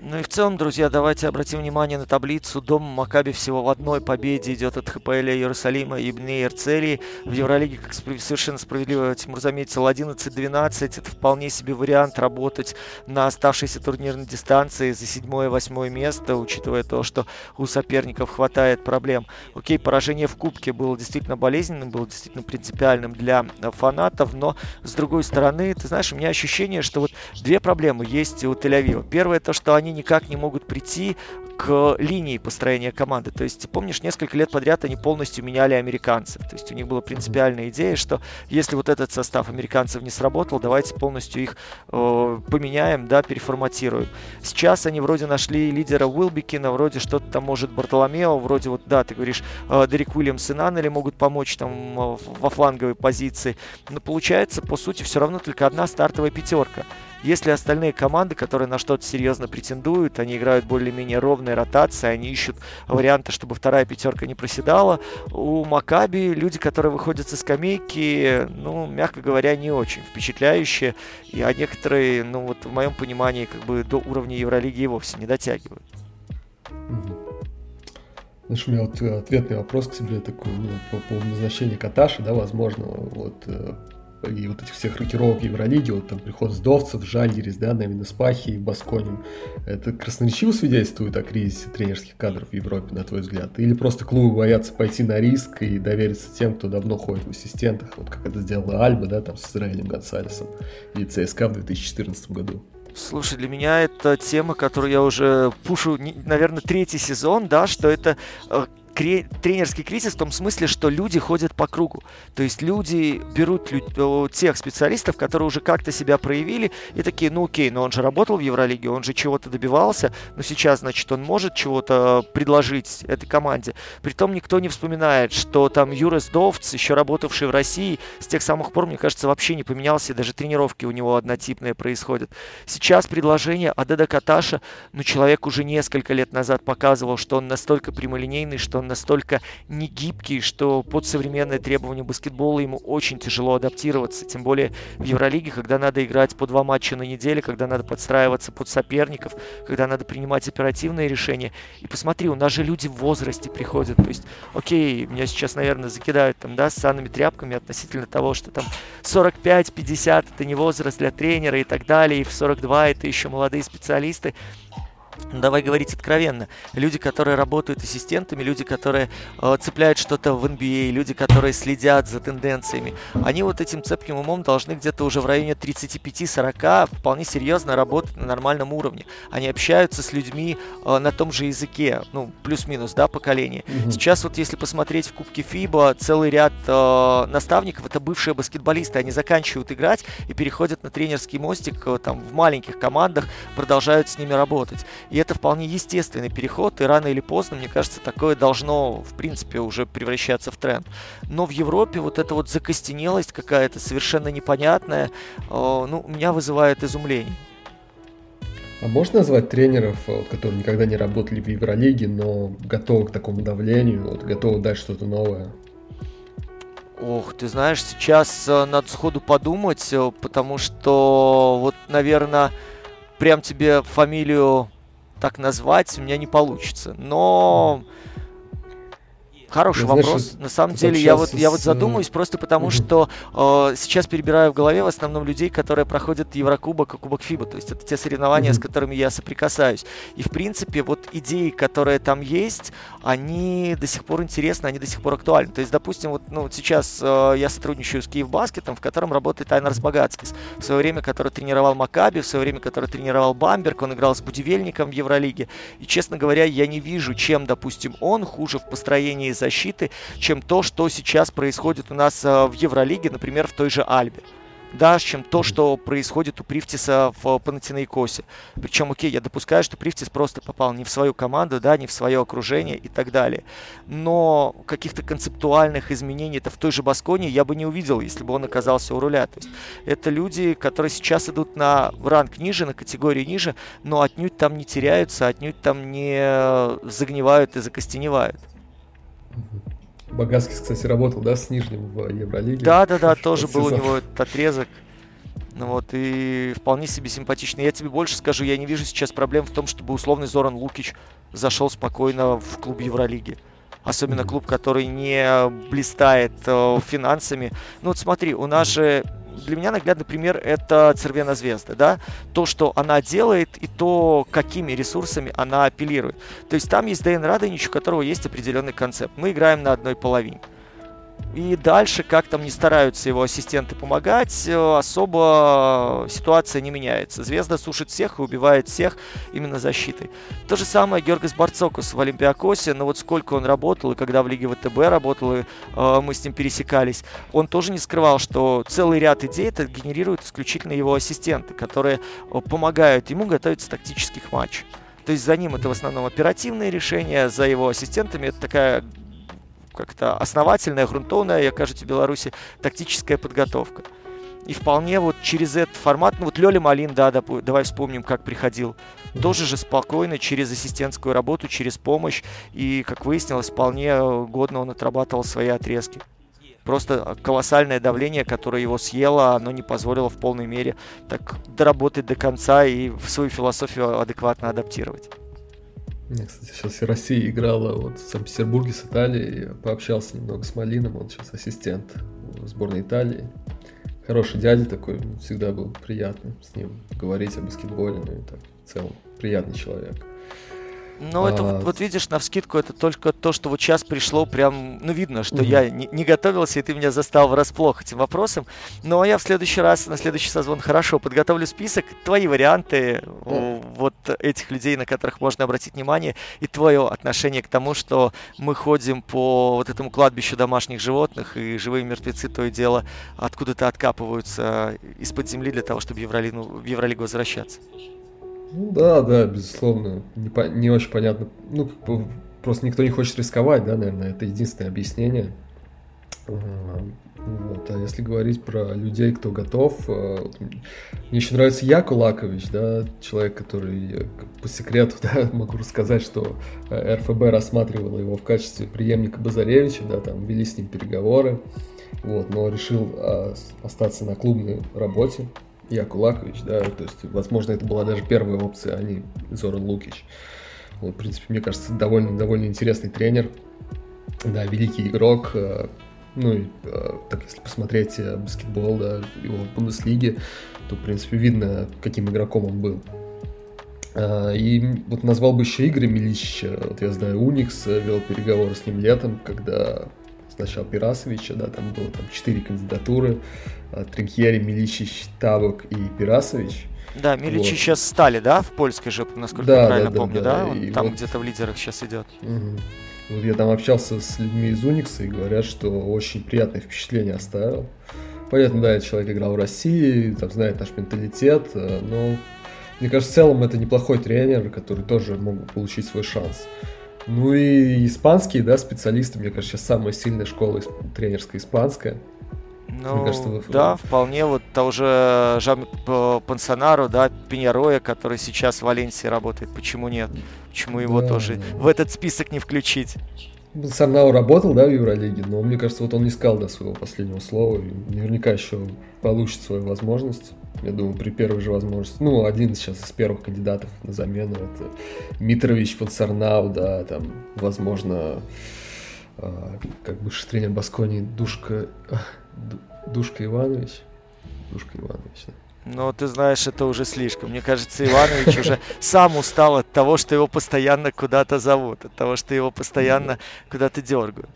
Ну и в целом, друзья, давайте обратим внимание на таблицу. Дом Макаби всего в одной победе идет от ХПЛ Иерусалима и Бне Эрцелии. В Евролиге, как совершенно справедливо Тимур заметил, 11-12. Это вполне себе вариант работать на оставшейся турнирной дистанции за седьмое восьмое место, учитывая то, что у соперников хватает проблем. Окей, поражение в Кубке было действительно болезненным, было действительно принципиальным для фанатов, но с другой стороны, ты знаешь, у меня ощущение, что вот две проблемы есть у Тель-Авива. Первое то, что они никак не могут прийти к линии построения команды. То есть, помнишь, несколько лет подряд они полностью меняли американцев. То есть у них была принципиальная идея, что если вот этот состав американцев не сработал, давайте полностью их э, поменяем, да, переформатируем. Сейчас они вроде нашли лидера Уилбикина, вроде что-то там может Бартоломео, вроде вот, да, ты говоришь, э, Дерек Уильямс и Наннели могут помочь там э, во фланговой позиции. Но получается, по сути, все равно только одна стартовая пятерка. Если остальные команды, которые на что-то серьезно претендуют, они играют более-менее ровной ротации, они ищут варианты, чтобы вторая пятерка не проседала. У Макаби люди, которые выходят со скамейки, ну, мягко говоря, не очень впечатляющие. И а некоторые, ну, вот в моем понимании, как бы до уровня Евролиги и вовсе не дотягивают. Знаешь, у меня вот ответный вопрос к тебе такой, ну, по поводу назначения Каташи, да, возможно, вот э, и вот этих всех рокировок Евролиги, вот там приход Сдовцев, Жальгерис, да, Навина Спахи и Басконин, это красноречиво свидетельствует о кризисе тренерских кадров в Европе, на твой взгляд? Или просто клубы боятся пойти на риск и довериться тем, кто давно ходит в ассистентах, вот как это сделала Альба, да, там с Израилем Гонсалесом и ЦСКА в 2014 году? Слушай, для меня это тема, которую я уже пушу, наверное, третий сезон, да, что это э, кре- тренерский кризис в том смысле, что люди ходят по кругу. То есть люди берут лю- тех специалистов, которые уже как-то себя проявили, и такие, ну окей, но он же работал в Евролиге, он же чего-то добивался, но сейчас, значит, он может чего-то предложить этой команде. Притом никто не вспоминает, что там Юрес Довц, еще работавший в России, с тех самых пор, мне кажется, вообще не поменялся, даже тренировки у него однотипные происходят. Сейчас предложение Адеда Каташа, ну человек уже несколько лет назад показывал, что он настолько прямолинейный, что настолько негибкий, что под современные требования баскетбола ему очень тяжело адаптироваться. Тем более в Евролиге, когда надо играть по два матча на неделю, когда надо подстраиваться под соперников, когда надо принимать оперативные решения. И посмотри, у нас же люди в возрасте приходят. То есть, окей, меня сейчас, наверное, закидают там, да, с санными тряпками относительно того, что там 45-50 это не возраст для тренера и так далее, и в 42 это еще молодые специалисты. Давай говорить откровенно. Люди, которые работают ассистентами, люди, которые э, цепляют что-то в NBA, а, люди, которые следят за тенденциями, они вот этим цепким умом должны где-то уже в районе 35-40 вполне серьезно работать на нормальном уровне. Они общаются с людьми э, на том же языке, ну, плюс-минус, да, поколение. Mm-hmm. Сейчас вот если посмотреть в Кубке ФИБА, целый ряд э, наставников, это бывшие баскетболисты, они заканчивают играть и переходят на тренерский мостик э, там в маленьких командах, продолжают с ними работать. И это вполне естественный переход, и рано или поздно, мне кажется, такое должно, в принципе, уже превращаться в тренд. Но в Европе вот эта вот закостенелость какая-то совершенно непонятная, э, ну, меня вызывает изумление. А можно назвать тренеров, вот, которые никогда не работали в Евролиге, но готовы к такому давлению, вот, готовы дать что-то новое? Ох, ты знаешь, сейчас э, надо сходу подумать, э, потому что вот, наверное, прям тебе фамилию так назвать у меня не получится. Но Хороший я, вопрос. Знаешь, На самом деле, я вот, я вот э, задумываюсь просто потому, угу. что э, сейчас перебираю в голове в основном людей, которые проходят Еврокубок и Кубок ФИБА. То есть это те соревнования, угу. с которыми я соприкасаюсь. И в принципе, вот идеи, которые там есть, они до сих пор интересны, они до сих пор актуальны. То есть, допустим, вот ну, вот сейчас э, я сотрудничаю с Киев Баскетом, в котором работает Айнарс Багацкис. В свое время, который тренировал Макаби, в свое время, который тренировал Бамберг, он играл с Будивельником в Евролиге. И, честно говоря, я не вижу, чем, допустим, он хуже в построении защиты, чем то, что сейчас происходит у нас э, в Евролиге, например, в той же Альбе да, чем то, что происходит у Привтиса в Панатинайкосе. Причем, окей, я допускаю, что Привтис просто попал не в свою команду, да, не в свое окружение и так далее. Но каких-то концептуальных изменений это в той же Басконе я бы не увидел, если бы он оказался у руля. То есть это люди, которые сейчас идут на ранг ниже, на категорию ниже, но отнюдь там не теряются, отнюдь там не загнивают и закостеневают. Багаскис, кстати, работал, да, с Нижним в Евролиге. Да, да, да, тоже был у него этот отрезок. Ну вот, и вполне себе симпатичный. Я тебе больше скажу, я не вижу сейчас проблем в том, чтобы условный Зоран Лукич зашел спокойно в клуб Евролиги. Особенно клуб, который не блистает э, финансами. Ну вот смотри, у нас же для меня наглядный пример это Цервена Звезда, да, то, что она делает и то, какими ресурсами она апеллирует. То есть там есть Дэйн Радонич, у которого есть определенный концепт. Мы играем на одной половине. И дальше, как там не стараются его ассистенты помогать, э, особо ситуация не меняется. Звезда сушит всех и убивает всех именно защитой. То же самое Георгас Барцокус в Олимпиакосе, но вот сколько он работал, и когда в Лиге ВТБ работал, и э, мы с ним пересекались, он тоже не скрывал, что целый ряд идей это генерируют исключительно его ассистенты, которые э, помогают ему готовиться тактических матчах. То есть за ним это в основном оперативные решения, за его ассистентами это такая как-то основательная, грунтовная, я кажется, в Беларуси тактическая подготовка. И вполне вот через этот формат, ну вот Лёля Малин, да, давай вспомним, как приходил. Тоже же спокойно, через ассистентскую работу, через помощь. И, как выяснилось, вполне годно он отрабатывал свои отрезки. Просто колоссальное давление, которое его съело, оно не позволило в полной мере так доработать до конца и в свою философию адекватно адаптировать. Я, кстати, сейчас и Россия играла вот в Санкт-Петербурге с Италией. Пообщался немного с Малином, он сейчас ассистент в сборной Италии. Хороший дядя такой, всегда был приятно с ним говорить о баскетболе, ну и так, в целом, приятный человек. Ну, это вот, вот видишь, на вскидку это только то, что вот сейчас пришло, прям, ну, видно, что угу. я не, не готовился, и ты меня застал врасплох этим вопросом. Но ну, а я в следующий раз, на следующий сезон хорошо подготовлю список, твои варианты да. вот этих людей, на которых можно обратить внимание, и твое отношение к тому, что мы ходим по вот этому кладбищу домашних животных, и живые мертвецы то и дело откуда-то откапываются из-под земли для того, чтобы в Евролигу возвращаться. Ну да, да, безусловно. Не, по, не очень понятно. Ну, как бы, просто никто не хочет рисковать, да, наверное, это единственное объяснение. Вот. А если говорить про людей, кто готов, э, мне еще нравится Яку Лакович, да, человек, который, э, по секрету, да, могу рассказать, что э, РФБ рассматривал его в качестве преемника Базаревича, да, там вели с ним переговоры, вот, но решил а, остаться на клубной работе, Якулакович, да, то есть, возможно, это была даже первая опция, а не Зоран Лукич. Вот, в принципе, мне кажется, довольно, довольно интересный тренер, да, великий игрок, э, ну, и, э, так если посмотреть э, баскетбол, да, его в Бундеслиге, то, в принципе, видно, каким игроком он был. И вот назвал бы еще Игоря Миличича, вот я знаю, Уникс вел переговоры с ним летом, когда сначала Пирасовича, да, там было там четыре кандидатуры, а, Тринкьери, Миличич, Табок и Пирасович. Да, Миличи вот. сейчас стали, да, в польской же, насколько да, я правильно да, помню, да? да? Он там вот... где-то в лидерах сейчас идет. Угу. Вот я там общался с людьми из Уникса и говорят, что очень приятное впечатление оставил. Понятно, да, этот человек играл в России, там знает наш менталитет, э, но мне кажется, в целом это неплохой тренер, который тоже мог получить свой шанс. Ну и испанские, да, специалисты, мне кажется, сейчас самая сильная школа тренерская испанская. Ну, Мне кажется, вы... да, вполне. Вот того же Жан Пансонару, да, Пеньяроя, который сейчас в Валенсии работает. Почему нет? Почему его да. тоже в этот список не включить? Сарнау работал, да, в Евролиге, но мне кажется, вот он не сказал до своего последнего слова. И наверняка еще получит свою возможность. Я думаю, при первой же возможности. Ну, один сейчас из первых кандидатов на замену это Митрович под Сарнау, да, там, возможно, а, как бывший тренер Баскони Душка, Душка Иванович. Душка Иванович, да. Но ты знаешь, это уже слишком. Мне кажется, Иванович уже сам устал от того, что его постоянно куда-то зовут, от того, что его постоянно куда-то дергают.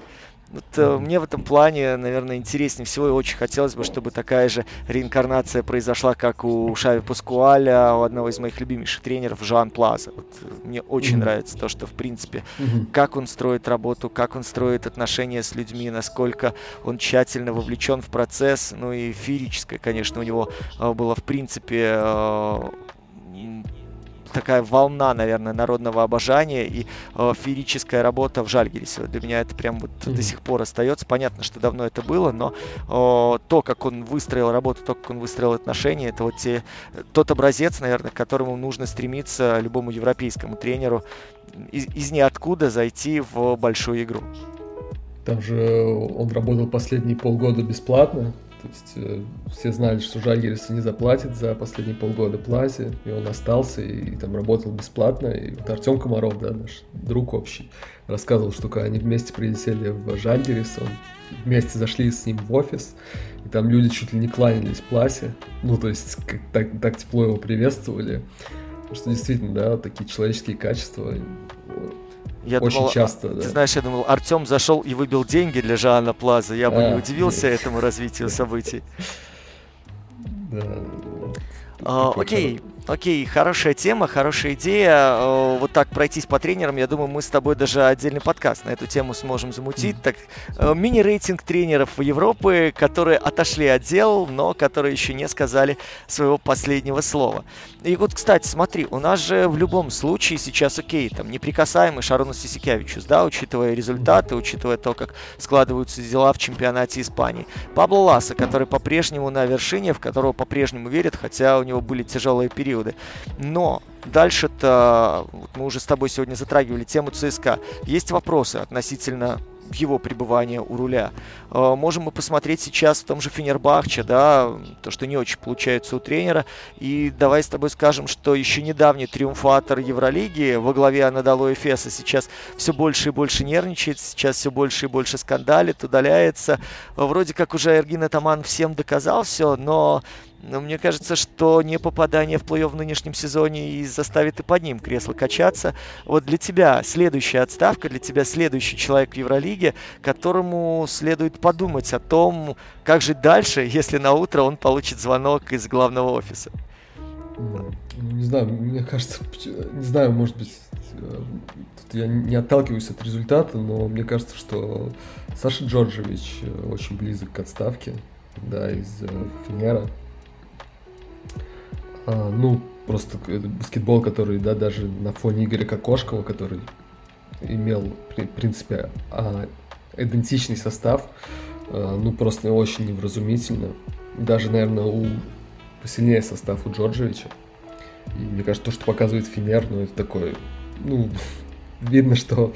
Вот, э, мне в этом плане, наверное, интереснее всего и очень хотелось бы, чтобы такая же реинкарнация произошла, как у Шави Паскуаля, у одного из моих любимейших тренеров, Жан Плаза. Вот, э, мне очень mm-hmm. нравится то, что, в принципе, mm-hmm. как он строит работу, как он строит отношения с людьми, насколько он тщательно вовлечен в процесс. Ну и феерическое, конечно, у него э, было, в принципе, э, такая волна, наверное, народного обожания и э, феерическая работа в Жальгерисе. Для меня это прям вот mm-hmm. до сих пор остается. Понятно, что давно это было, но э, то, как он выстроил работу, то, как он выстроил отношения, это вот те, тот образец, наверное, к которому нужно стремиться любому европейскому тренеру из, из ниоткуда зайти в большую игру. Там же он работал последние полгода бесплатно, то есть э, все знали, что Жальгерис не заплатит за последние полгода плате, и он остался и, и там работал бесплатно. И вот Артем Комаров, да, наш друг общий, рассказывал, что когда они вместе прилетели в Жальгерис, он вместе зашли с ним в офис, и там люди чуть ли не кланялись пласе. Ну, то есть как, так, так тепло его приветствовали. Что действительно, да, такие человеческие качества я Очень думал, часто, да. Ты знаешь, я думал, Артем зашел и выбил деньги для Жана Плаза. Я бы а, не удивился нет. этому развитию событий. Да. А, окей. Окей, хорошая тема, хорошая идея. Э, вот так пройтись по тренерам, я думаю, мы с тобой даже отдельный подкаст на эту тему сможем замутить. Так, э, мини-рейтинг тренеров Европы, которые отошли от дел, но которые еще не сказали своего последнего слова. И вот, кстати, смотри, у нас же в любом случае сейчас, окей, там, неприкасаемый Шарону Сисикявичус, да, учитывая результаты, учитывая то, как складываются дела в чемпионате Испании. Пабло Ласа, который по-прежнему на вершине, в которого по-прежнему верят, хотя у него были тяжелые периоды периоды. Но дальше-то, мы уже с тобой сегодня затрагивали тему ЦСКА, есть вопросы относительно его пребывания у руля. Э, можем мы посмотреть сейчас в том же Фенербахче, да, то, что не очень получается у тренера. И давай с тобой скажем, что еще недавний триумфатор Евролиги во главе Анадолу Эфеса сейчас все больше и больше нервничает, сейчас все больше и больше скандалит, удаляется. Вроде как уже Эргин Атаман всем доказал все, но но мне кажется, что не попадание в плей-офф в нынешнем сезоне и заставит и под ним кресло качаться. Вот для тебя следующая отставка, для тебя следующий человек в Евролиге, которому следует подумать о том, как жить дальше, если на утро он получит звонок из главного офиса. Ну, не знаю, мне кажется, не знаю, может быть, э, я не отталкиваюсь от результата, но мне кажется, что Саша Джорджевич э, очень близок к отставке, да, из э, Фенера. А, ну, просто баскетбол, который, да, даже на фоне Игоря Кокошкова, который имел, в принципе, а, идентичный состав, а, ну, просто очень невразумительно. Даже, наверное, у посильнее состав у Джорджевича. И мне кажется, то, что показывает Финер, ну, это такое, ну, видно, что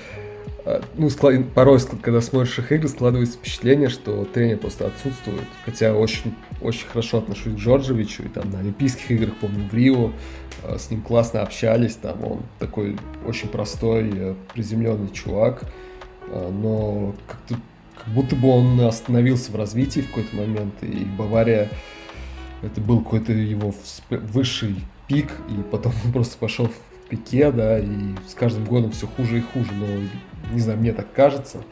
а, ну, склад... порой, когда смотришь их игры, складывается впечатление, что тренер просто отсутствует. Хотя очень, очень хорошо отношусь к Джорджевичу, и там на Олимпийских играх, помню, в Рио, а, с ним классно общались, там он такой очень простой, э, приземленный чувак, но как-то как будто бы он остановился в развитии в какой-то момент, и Бавария, это был какой-то его высший пик, и потом он просто пошел в пике, да, и с каждым годом все хуже и хуже, но, не знаю, мне так кажется,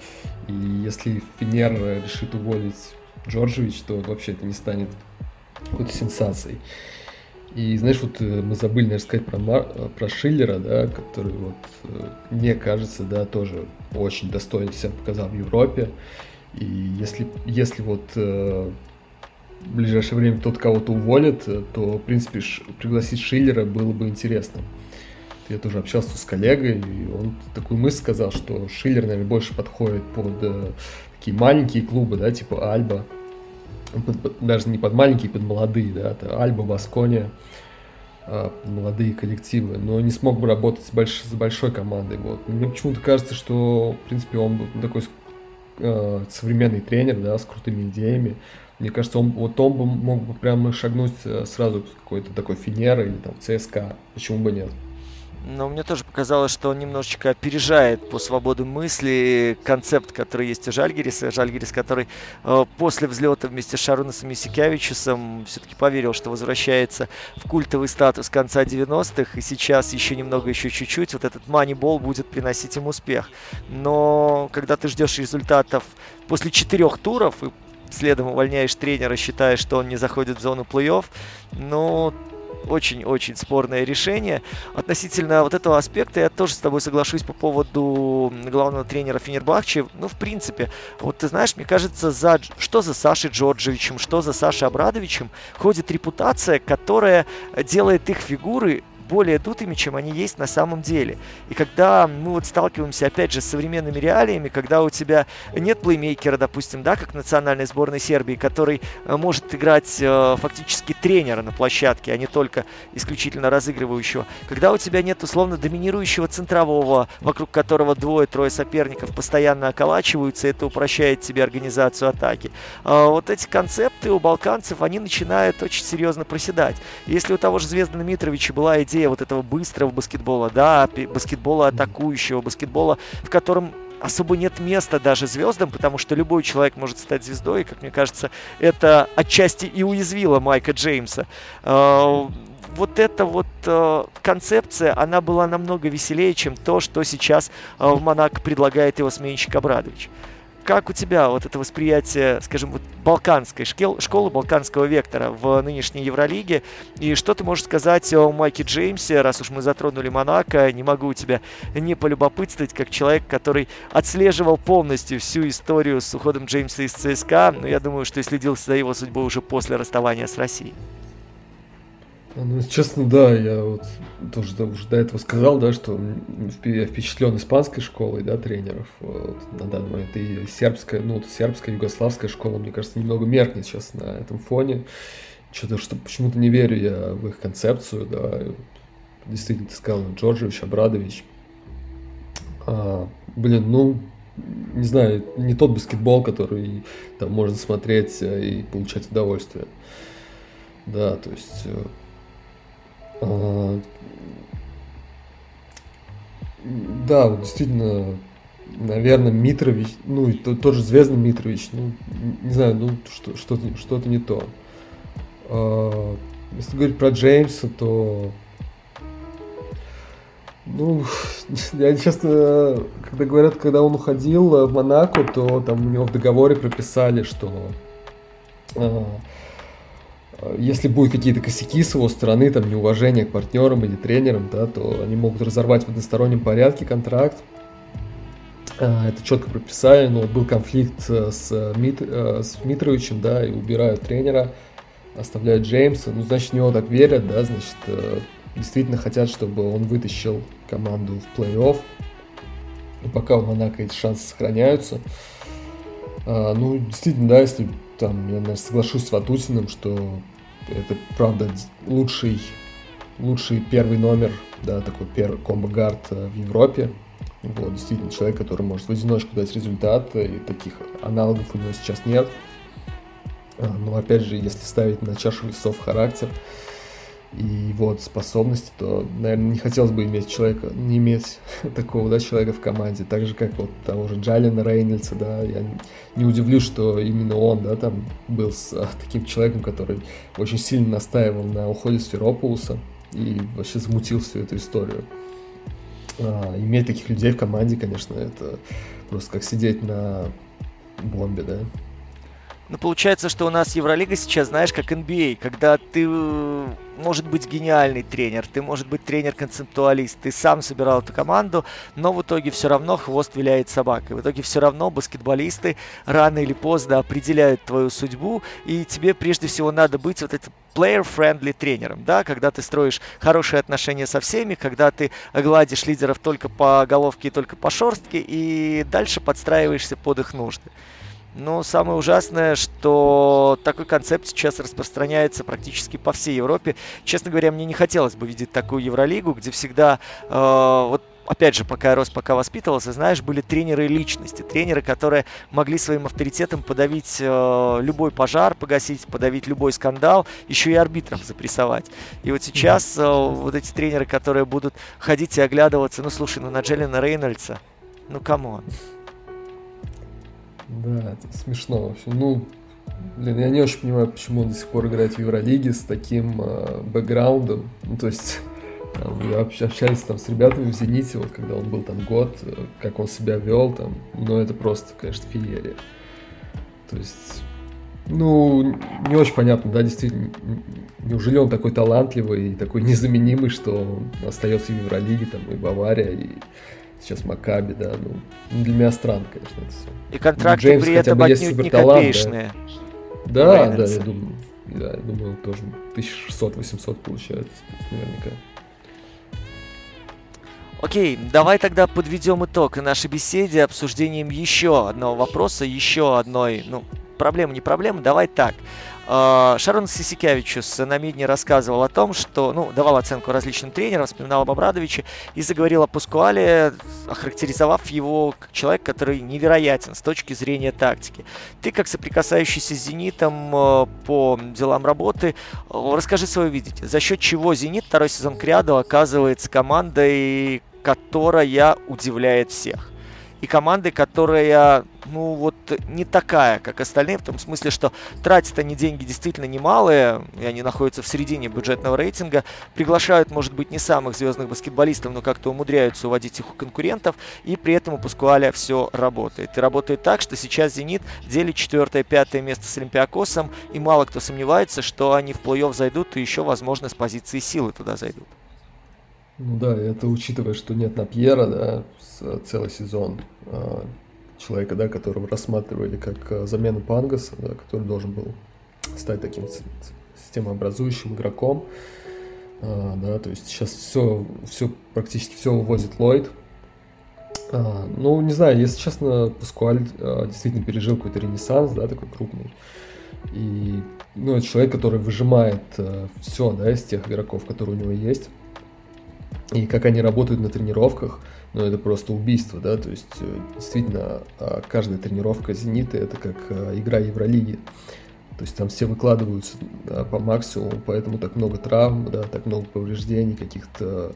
и если Финер решит уволить Джорджевич, то вообще это не станет какой-то сенсацией. И знаешь, вот э, мы забыли, наверное, сказать про, Мар... про Шиллера, да, который вот, э, мне кажется, да, тоже очень достойно себя показал в Европе. И если, если вот э, в ближайшее время тот кого-то уволит, то, в принципе, пригласить Шиллера было бы интересно. Я тоже общался с коллегой, и он такую мысль сказал, что Шиллер, наверное, больше подходит под э, такие маленькие клубы, да, типа Альба, под, под, даже не под маленькие, под молодые, да, это Альба, Баскония, э, молодые коллективы, но не смог бы работать с, больш, с большой командой, вот. Мне почему-то кажется, что, в принципе, он такой э, современный тренер, да, с крутыми идеями, мне кажется, он, вот он бы мог бы прямо шагнуть э, сразу какой-то такой Финер или там ЦСКА. Почему бы нет? Но мне тоже показалось, что он немножечко опережает по свободе мысли концепт, который есть у Жальгериса. Жальгерис, который э, после взлета вместе с Шарунасом Исикявичусом все-таки поверил, что возвращается в культовый статус конца 90-х, и сейчас еще немного, еще чуть-чуть, вот этот манибол будет приносить им успех. Но когда ты ждешь результатов после четырех туров и следом увольняешь тренера, считая, что он не заходит в зону плей-офф, ну, очень-очень спорное решение. Относительно вот этого аспекта я тоже с тобой соглашусь по поводу главного тренера Фенербахче. Ну, в принципе, вот ты знаешь, мне кажется, за, что за Сашей Джорджевичем, что за Сашей Абрадовичем ходит репутация, которая делает их фигуры более дутыми, чем они есть на самом деле. И когда мы вот сталкиваемся, опять же, с современными реалиями, когда у тебя нет плеймейкера, допустим, да, как национальной сборной Сербии, который э, может играть э, фактически тренера на площадке, а не только исключительно разыгрывающего, когда у тебя нет условно доминирующего центрового, вокруг которого двое-трое соперников постоянно околачиваются, это упрощает тебе организацию атаки. Э, вот эти концепты у балканцев, они начинают очень серьезно проседать. Если у того же Звездана Митровича была идея вот этого быстрого баскетбола, да, баскетбола атакующего, баскетбола, в котором особо нет места даже звездам, потому что любой человек может стать звездой, и, как мне кажется, это отчасти и уязвило Майка Джеймса. А, вот эта вот э, концепция, она была намного веселее, чем то, что сейчас э, в Монако предлагает его сменщик Абрадович как у тебя вот это восприятие, скажем, вот балканской школ, школы, балканского вектора в нынешней Евролиге? И что ты можешь сказать о Майке Джеймсе, раз уж мы затронули Монако? Не могу у тебя не полюбопытствовать, как человек, который отслеживал полностью всю историю с уходом Джеймса из ЦСКА. Но я думаю, что следил за его судьбой уже после расставания с Россией. Ну, честно, да, я вот тоже да, уже до этого сказал, да, что я впечатлен испанской школой, да, тренеров вот, на данный момент. И сербская, ну, сербская, югославская школа, мне кажется, немного меркнет сейчас на этом фоне. Что-то, что почему-то не верю я в их концепцию, да. Действительно, ты сказал, Джорджевич, Абрадович. А, блин, ну, не знаю, не тот баскетбол, который там можно смотреть э, и получать удовольствие. Да, то есть э, да, вот действительно, наверное, Митрович, ну, и тот же Звездный Митрович, ну, не знаю, ну, что, что-то, что-то не то. А, если говорить про Джеймса, то... Ну, я честно, когда говорят, когда он уходил в Монако, то там у него в договоре прописали, что если будут какие-то косяки с его стороны, там неуважение к партнерам или тренерам, да, то они могут разорвать в одностороннем порядке контракт. А, это четко прописали, но был конфликт э, с, Мит, э, с Митровичем, да, и убирают тренера, оставляют Джеймса. Ну, значит, в него так верят, да, значит, э, действительно хотят, чтобы он вытащил команду в плей-офф. И пока у Монако эти шансы сохраняются. Ну, действительно, да, если там, я, наверное, соглашусь с Ватутиным, что это, правда, лучший, лучший первый номер, да, такой первый комбо-гард э, в Европе. Вот, действительно, человек, который может в одиночку дать результат, и таких аналогов у него сейчас нет. А, но, опять же, если ставить на чашу весов характер, и вот способности, то, наверное, не хотелось бы иметь человека, не иметь такого, да, человека в команде. Так же, как вот того же Джалина Рейнольдса, да, я не удивлюсь, что именно он, да, там был с а, таким человеком, который очень сильно настаивал на уходе Сферопулуса и вообще замутил всю эту историю. А, иметь таких людей в команде, конечно, это просто как сидеть на бомбе, да. Ну, получается, что у нас Евролига сейчас, знаешь, как NBA, когда ты может быть гениальный тренер, ты может быть тренер-концептуалист, ты сам собирал эту команду, но в итоге все равно хвост виляет собакой. В итоге все равно баскетболисты рано или поздно определяют твою судьбу, и тебе прежде всего надо быть вот этим player-friendly тренером, да, когда ты строишь хорошие отношения со всеми, когда ты гладишь лидеров только по головке и только по шорстке, и дальше подстраиваешься под их нужды. Но самое ужасное, что такой концепт сейчас распространяется практически по всей Европе. Честно говоря, мне не хотелось бы видеть такую Евролигу, где всегда э, вот опять же, пока я рос, пока воспитывался, знаешь, были тренеры личности, тренеры, которые могли своим авторитетом подавить э, любой пожар, погасить, подавить любой скандал, еще и арбитров запрессовать. И вот сейчас э, вот эти тренеры, которые будут ходить и оглядываться, ну слушай, ну на Джейлена Рейнольдса, ну come on. Да, это смешно вообще. Ну, блин, я не очень понимаю, почему он до сих пор играет в Евролиге с таким э, бэкграундом. Ну, то есть, там, я общались там с ребятами в «Зените», вот когда он был там год, э, как он себя вел там, ну, это просто, конечно, феерия. То есть, ну, не очень понятно, да, действительно, неужели он такой талантливый и такой незаменимый, что он остается в Евролиге, там, и Бавария, и сейчас Макаби, да, ну, для меня странно, конечно, это все. И контракты ну, при этом отнюдь не копеечные. Да, да, да, я думаю, да, я думаю, тоже 1600-800 получается, наверняка. Окей, давай тогда подведем итог нашей беседе обсуждением еще одного вопроса, еще одной, ну, проблема не проблема, давай так. А, Шарон Сисикявичус на Мидне рассказывал о том, что, ну, давал оценку различным тренерам, вспоминал об Абрадовиче и заговорил о Пускуале, охарактеризовав его как человек, который невероятен с точки зрения тактики. Ты, как соприкасающийся с «Зенитом» э, по делам работы, э, расскажи свое видение. За счет чего «Зенит» второй сезон к ряду оказывается командой, которая удивляет всех? И команды, которая, ну вот, не такая, как остальные, в том смысле, что тратят они деньги действительно немалые, и они находятся в середине бюджетного рейтинга, приглашают, может быть, не самых звездных баскетболистов, но как-то умудряются уводить их у конкурентов, и при этом у Паскуаля все работает. И работает так, что сейчас «Зенит» делит четвертое-пятое место с Олимпиакосом, и мало кто сомневается, что они в плей-офф зайдут, и еще, возможно, с позиции силы туда зайдут. Ну да, это учитывая, что нет на Пьера, да, целый сезон а, человека, да, которого рассматривали как а, замену Пангаса, да, который должен был стать таким системообразующим игроком. А, да, то есть сейчас все, все практически все вывозит Ллойд. А, ну, не знаю, если честно, Паскуаль а, действительно пережил какой-то ренессанс, да, такой крупный. И, ну, это человек, который выжимает а, все, да, из тех игроков, которые у него есть и как они работают на тренировках, ну, это просто убийство, да, то есть, э, действительно, а, каждая тренировка «Зенита» — это как а, игра Евролиги, то есть там все выкладываются по максимуму, поэтому так много травм, да, так много повреждений каких-то,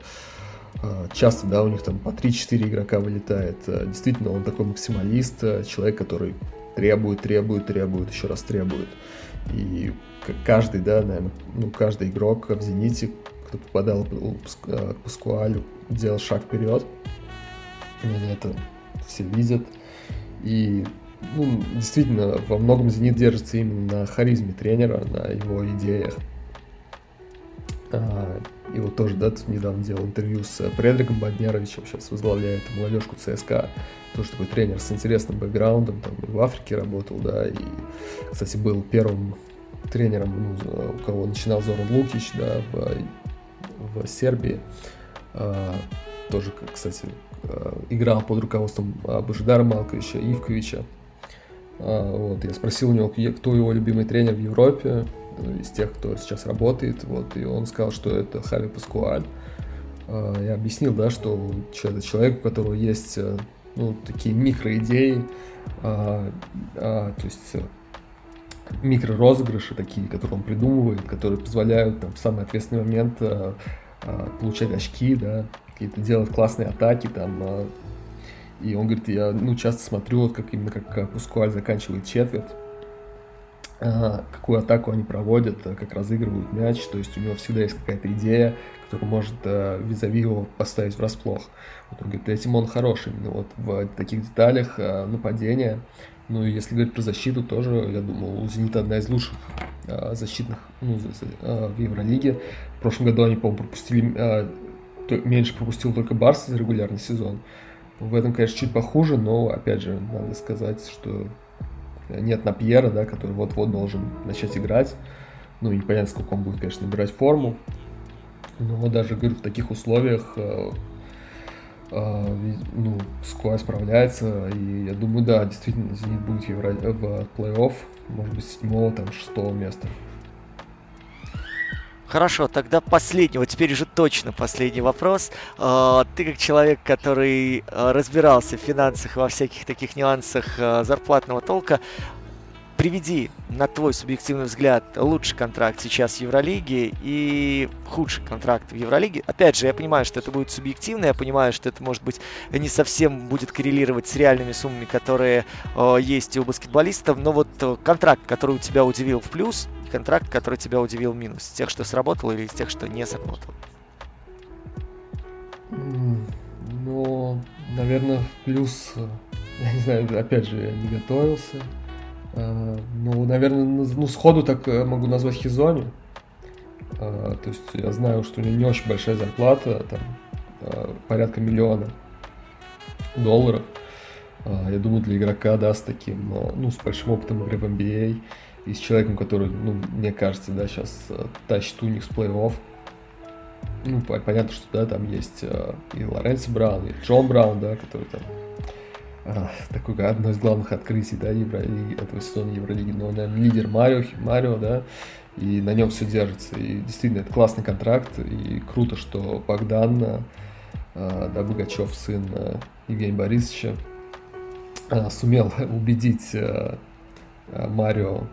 а, часто, да, у них там по 3-4 игрока вылетает, действительно, он такой максималист, человек, который требует, требует, требует, еще раз требует, и каждый, да, наверное, ну, каждый игрок в «Зените», кто попадал к Паскуалю, делал шаг вперед. Они это все видят. И ну, действительно, во многом «Зенит» держится именно на харизме тренера, на его идеях. А, и вот тоже, да, тут недавно делал интервью с Предриком Бодняровичем, сейчас возглавляет молодежку ЦСКА. Тоже такой тренер с интересным бэкграундом, там и в Африке работал, да, и, кстати, был первым тренером, ну, у кого начинал Зоран Лукич, да, в в Сербии. А, тоже, кстати, а, играл под руководством Божидара Малковича, Ивковича. А, вот, я спросил у него, кто его любимый тренер в Европе, э, из тех, кто сейчас работает, вот, и он сказал, что это Хави Паскуаль. Я объяснил, да, что это человек, у которого есть э, ну, такие микроидеи, а, а, то есть э, микророзыгрыши такие, которые он придумывает, которые позволяют там, в самый ответственный момент а, а, получать очки, да, какие-то делать классные атаки там. А, и он говорит, я ну, часто смотрю, вот как именно как Пускуаль заканчивает четверть, а, какую атаку они проводят, как разыгрывают мяч, то есть у него всегда есть какая-то идея, которая может визави его поставить врасплох. Вот он говорит, этим он хороший, вот в таких деталях нападения, ну, если говорить про защиту, тоже, я думаю, у «Зенита» одна из лучших а, защитных ну, а, в Евролиге. В прошлом году они, по-моему, пропустили, а, то, меньше пропустил только Барс за регулярный сезон. В этом, конечно, чуть похуже, но, опять же, надо сказать, что нет на Пьера, да, который вот-вот должен начать играть. Ну, непонятно, сколько он будет, конечно, набирать форму. Но даже, говорю, в таких условиях а, ну, Скуа справляется, и я думаю, да, действительно, Зенит будет в, Евро... в плей-офф, может быть, седьмого, там, шестого места. Хорошо, тогда последний, вот теперь уже точно последний вопрос. А, ты как человек, который а, разбирался в финансах, во всяких таких нюансах а, зарплатного толка, приведи, на твой субъективный взгляд, лучший контракт сейчас в Евролиге и худший контракт в Евролиге. Опять же, я понимаю, что это будет субъективно, я понимаю, что это, может быть, не совсем будет коррелировать с реальными суммами, которые э, есть у баскетболистов, но вот э, контракт, который у тебя удивил в плюс, и контракт, который тебя удивил в минус, тех, что сработало или из тех, что не сработало? Ну, наверное, в плюс, э, я не знаю, опять же, я не готовился, ну, наверное, ну, сходу так э, могу назвать Хизони. Э, то есть я знаю, что у него не очень большая зарплата, там порядка миллиона долларов. Я думаю, для игрока, да, с таким, ну, с большим опытом игры в NBA а и с человеком, который, ну, мне кажется, да, сейчас тащит у них с плей-офф. Ну, понятно, что, да, там есть и Лоренс Браун, и Джон Браун, да, который там такое одно из главных открытий да, Евролиги, этого сезона Евролиги. Но он, наверное, лидер Марио, Марио, да, и на нем все держится. И действительно, это классный контракт, и круто, что Богдан, а, да, Богачев, сын а, Евгения Борисовича, сумел убедить Марио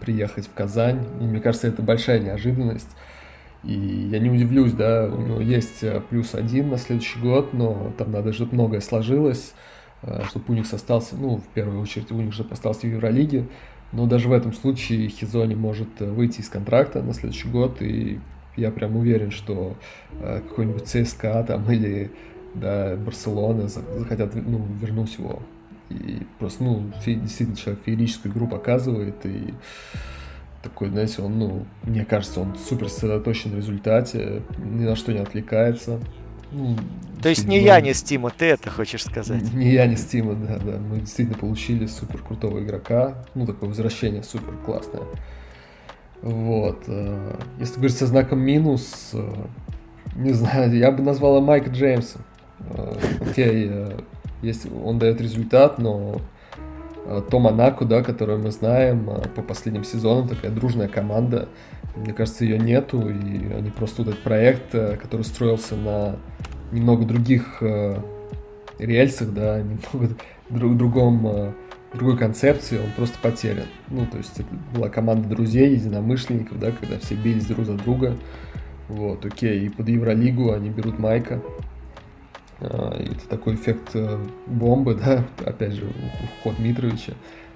приехать в Казань. И мне кажется, это большая неожиданность. И я не удивлюсь, да, у него есть плюс один на следующий год, но там надо, чтобы многое сложилось. Э, чтобы Уникс остался, ну, в первую очередь, Уникс же остался в Евролиге, но даже в этом случае Хизони может э, выйти из контракта на следующий год, и я прям уверен, что э, какой-нибудь ЦСКА там или да, Барселона захотят ну, вернуть его. И просто, ну, действительно, человек феерическую игру показывает, и такой, знаете, он, ну, мне кажется, он супер сосредоточен в результате, ни на что не отвлекается. Ну, То есть не я, не Стима, ты это хочешь сказать? Не я, не Стима, да, да. Мы действительно получили супер крутого игрока. Ну, такое возвращение супер классное. Вот. Э, если говорить со знаком минус, э, не знаю, я бы назвала Майка Джеймса. Э, окей, есть, он дает результат, но то Монако, да, которую мы знаем по последним сезонам, такая дружная команда, мне кажется, ее нету, и они просто этот проект, который строился на немного других э, рельсах, да, немного друг, другом, э, другой концепции, он просто потерян. Ну, то есть это была команда друзей, единомышленников, да, когда все бились друг за друга. Вот, окей, и под Евролигу они берут Майка. И это такой эффект э, бомбы, да, опять же, уход Митровича,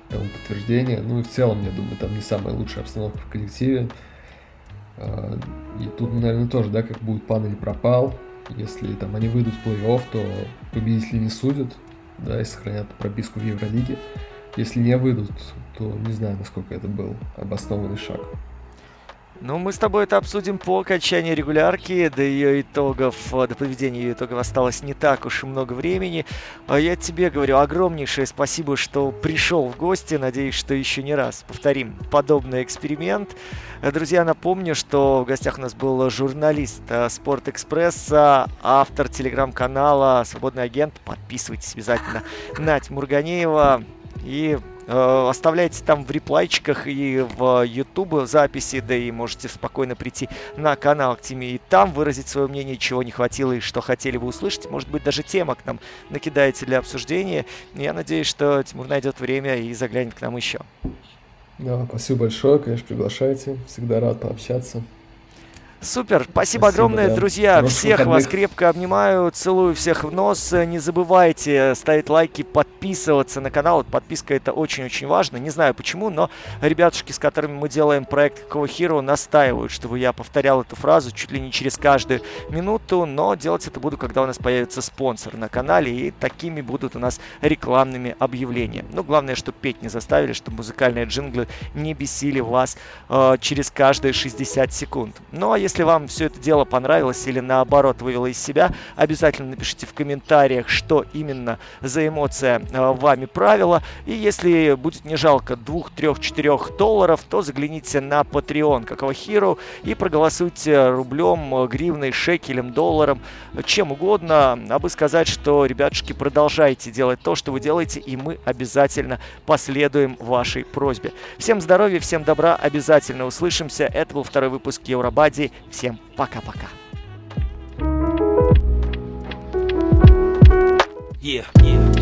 тому подтверждение. Ну и в целом, я думаю, там не самая лучшая обстановка в коллективе. А, и тут, наверное, тоже, да, как будет пан или пропал. Если там они выйдут в плей-офф, то победители не судят, да, и сохранят прописку в Евролиге. Если не выйдут, то не знаю, насколько это был обоснованный шаг. Ну, мы с тобой это обсудим по окончании регулярки. До ее итогов, э, до подведения ее итогов осталось не так уж и много времени. А я тебе говорю огромнейшее спасибо, что пришел в гости. Надеюсь, что еще не раз повторим подобный эксперимент. Э, друзья, напомню, что в гостях у нас был журналист э, Спорт Экспресса, автор телеграм-канала «Свободный агент». Подписывайтесь обязательно. Надь Мурганеева. И оставляйте там в реплайчиках и в YouTube записи, да и можете спокойно прийти на канал к Тиме и там выразить свое мнение, чего не хватило и что хотели бы услышать. Может быть, даже темок нам накидаете для обсуждения. Я надеюсь, что Тимур найдет время и заглянет к нам еще. Да, спасибо большое, конечно, приглашайте. Всегда рад пообщаться. Супер, спасибо, спасибо огромное, да. друзья. Хороших всех выходных. вас крепко обнимаю, целую всех в нос. Не забывайте ставить лайки, подписываться на канал. Подписка это очень-очень важно. Не знаю почему, но ребятушки, с которыми мы делаем проект Какого Hero, настаивают, чтобы я повторял эту фразу чуть ли не через каждую минуту. Но делать это буду, когда у нас появится спонсор на канале. И такими будут у нас рекламными объявления. Но главное, чтобы петь не заставили, чтобы музыкальные джинглы не бесили вас э, через каждые 60 секунд. Ну а если если вам все это дело понравилось или наоборот вывело из себя, обязательно напишите в комментариях, что именно за эмоция э, вами правила. И если будет не жалко 2, 3, 4 долларов, то загляните на Patreon Какого Hero и проголосуйте рублем, гривной, шекелем, долларом, чем угодно, а бы сказать, что, ребятушки, продолжайте делать то, что вы делаете, и мы обязательно последуем вашей просьбе. Всем здоровья, всем добра, обязательно услышимся. Это был второй выпуск Евробади Всем пока-пока. Yeah, yeah.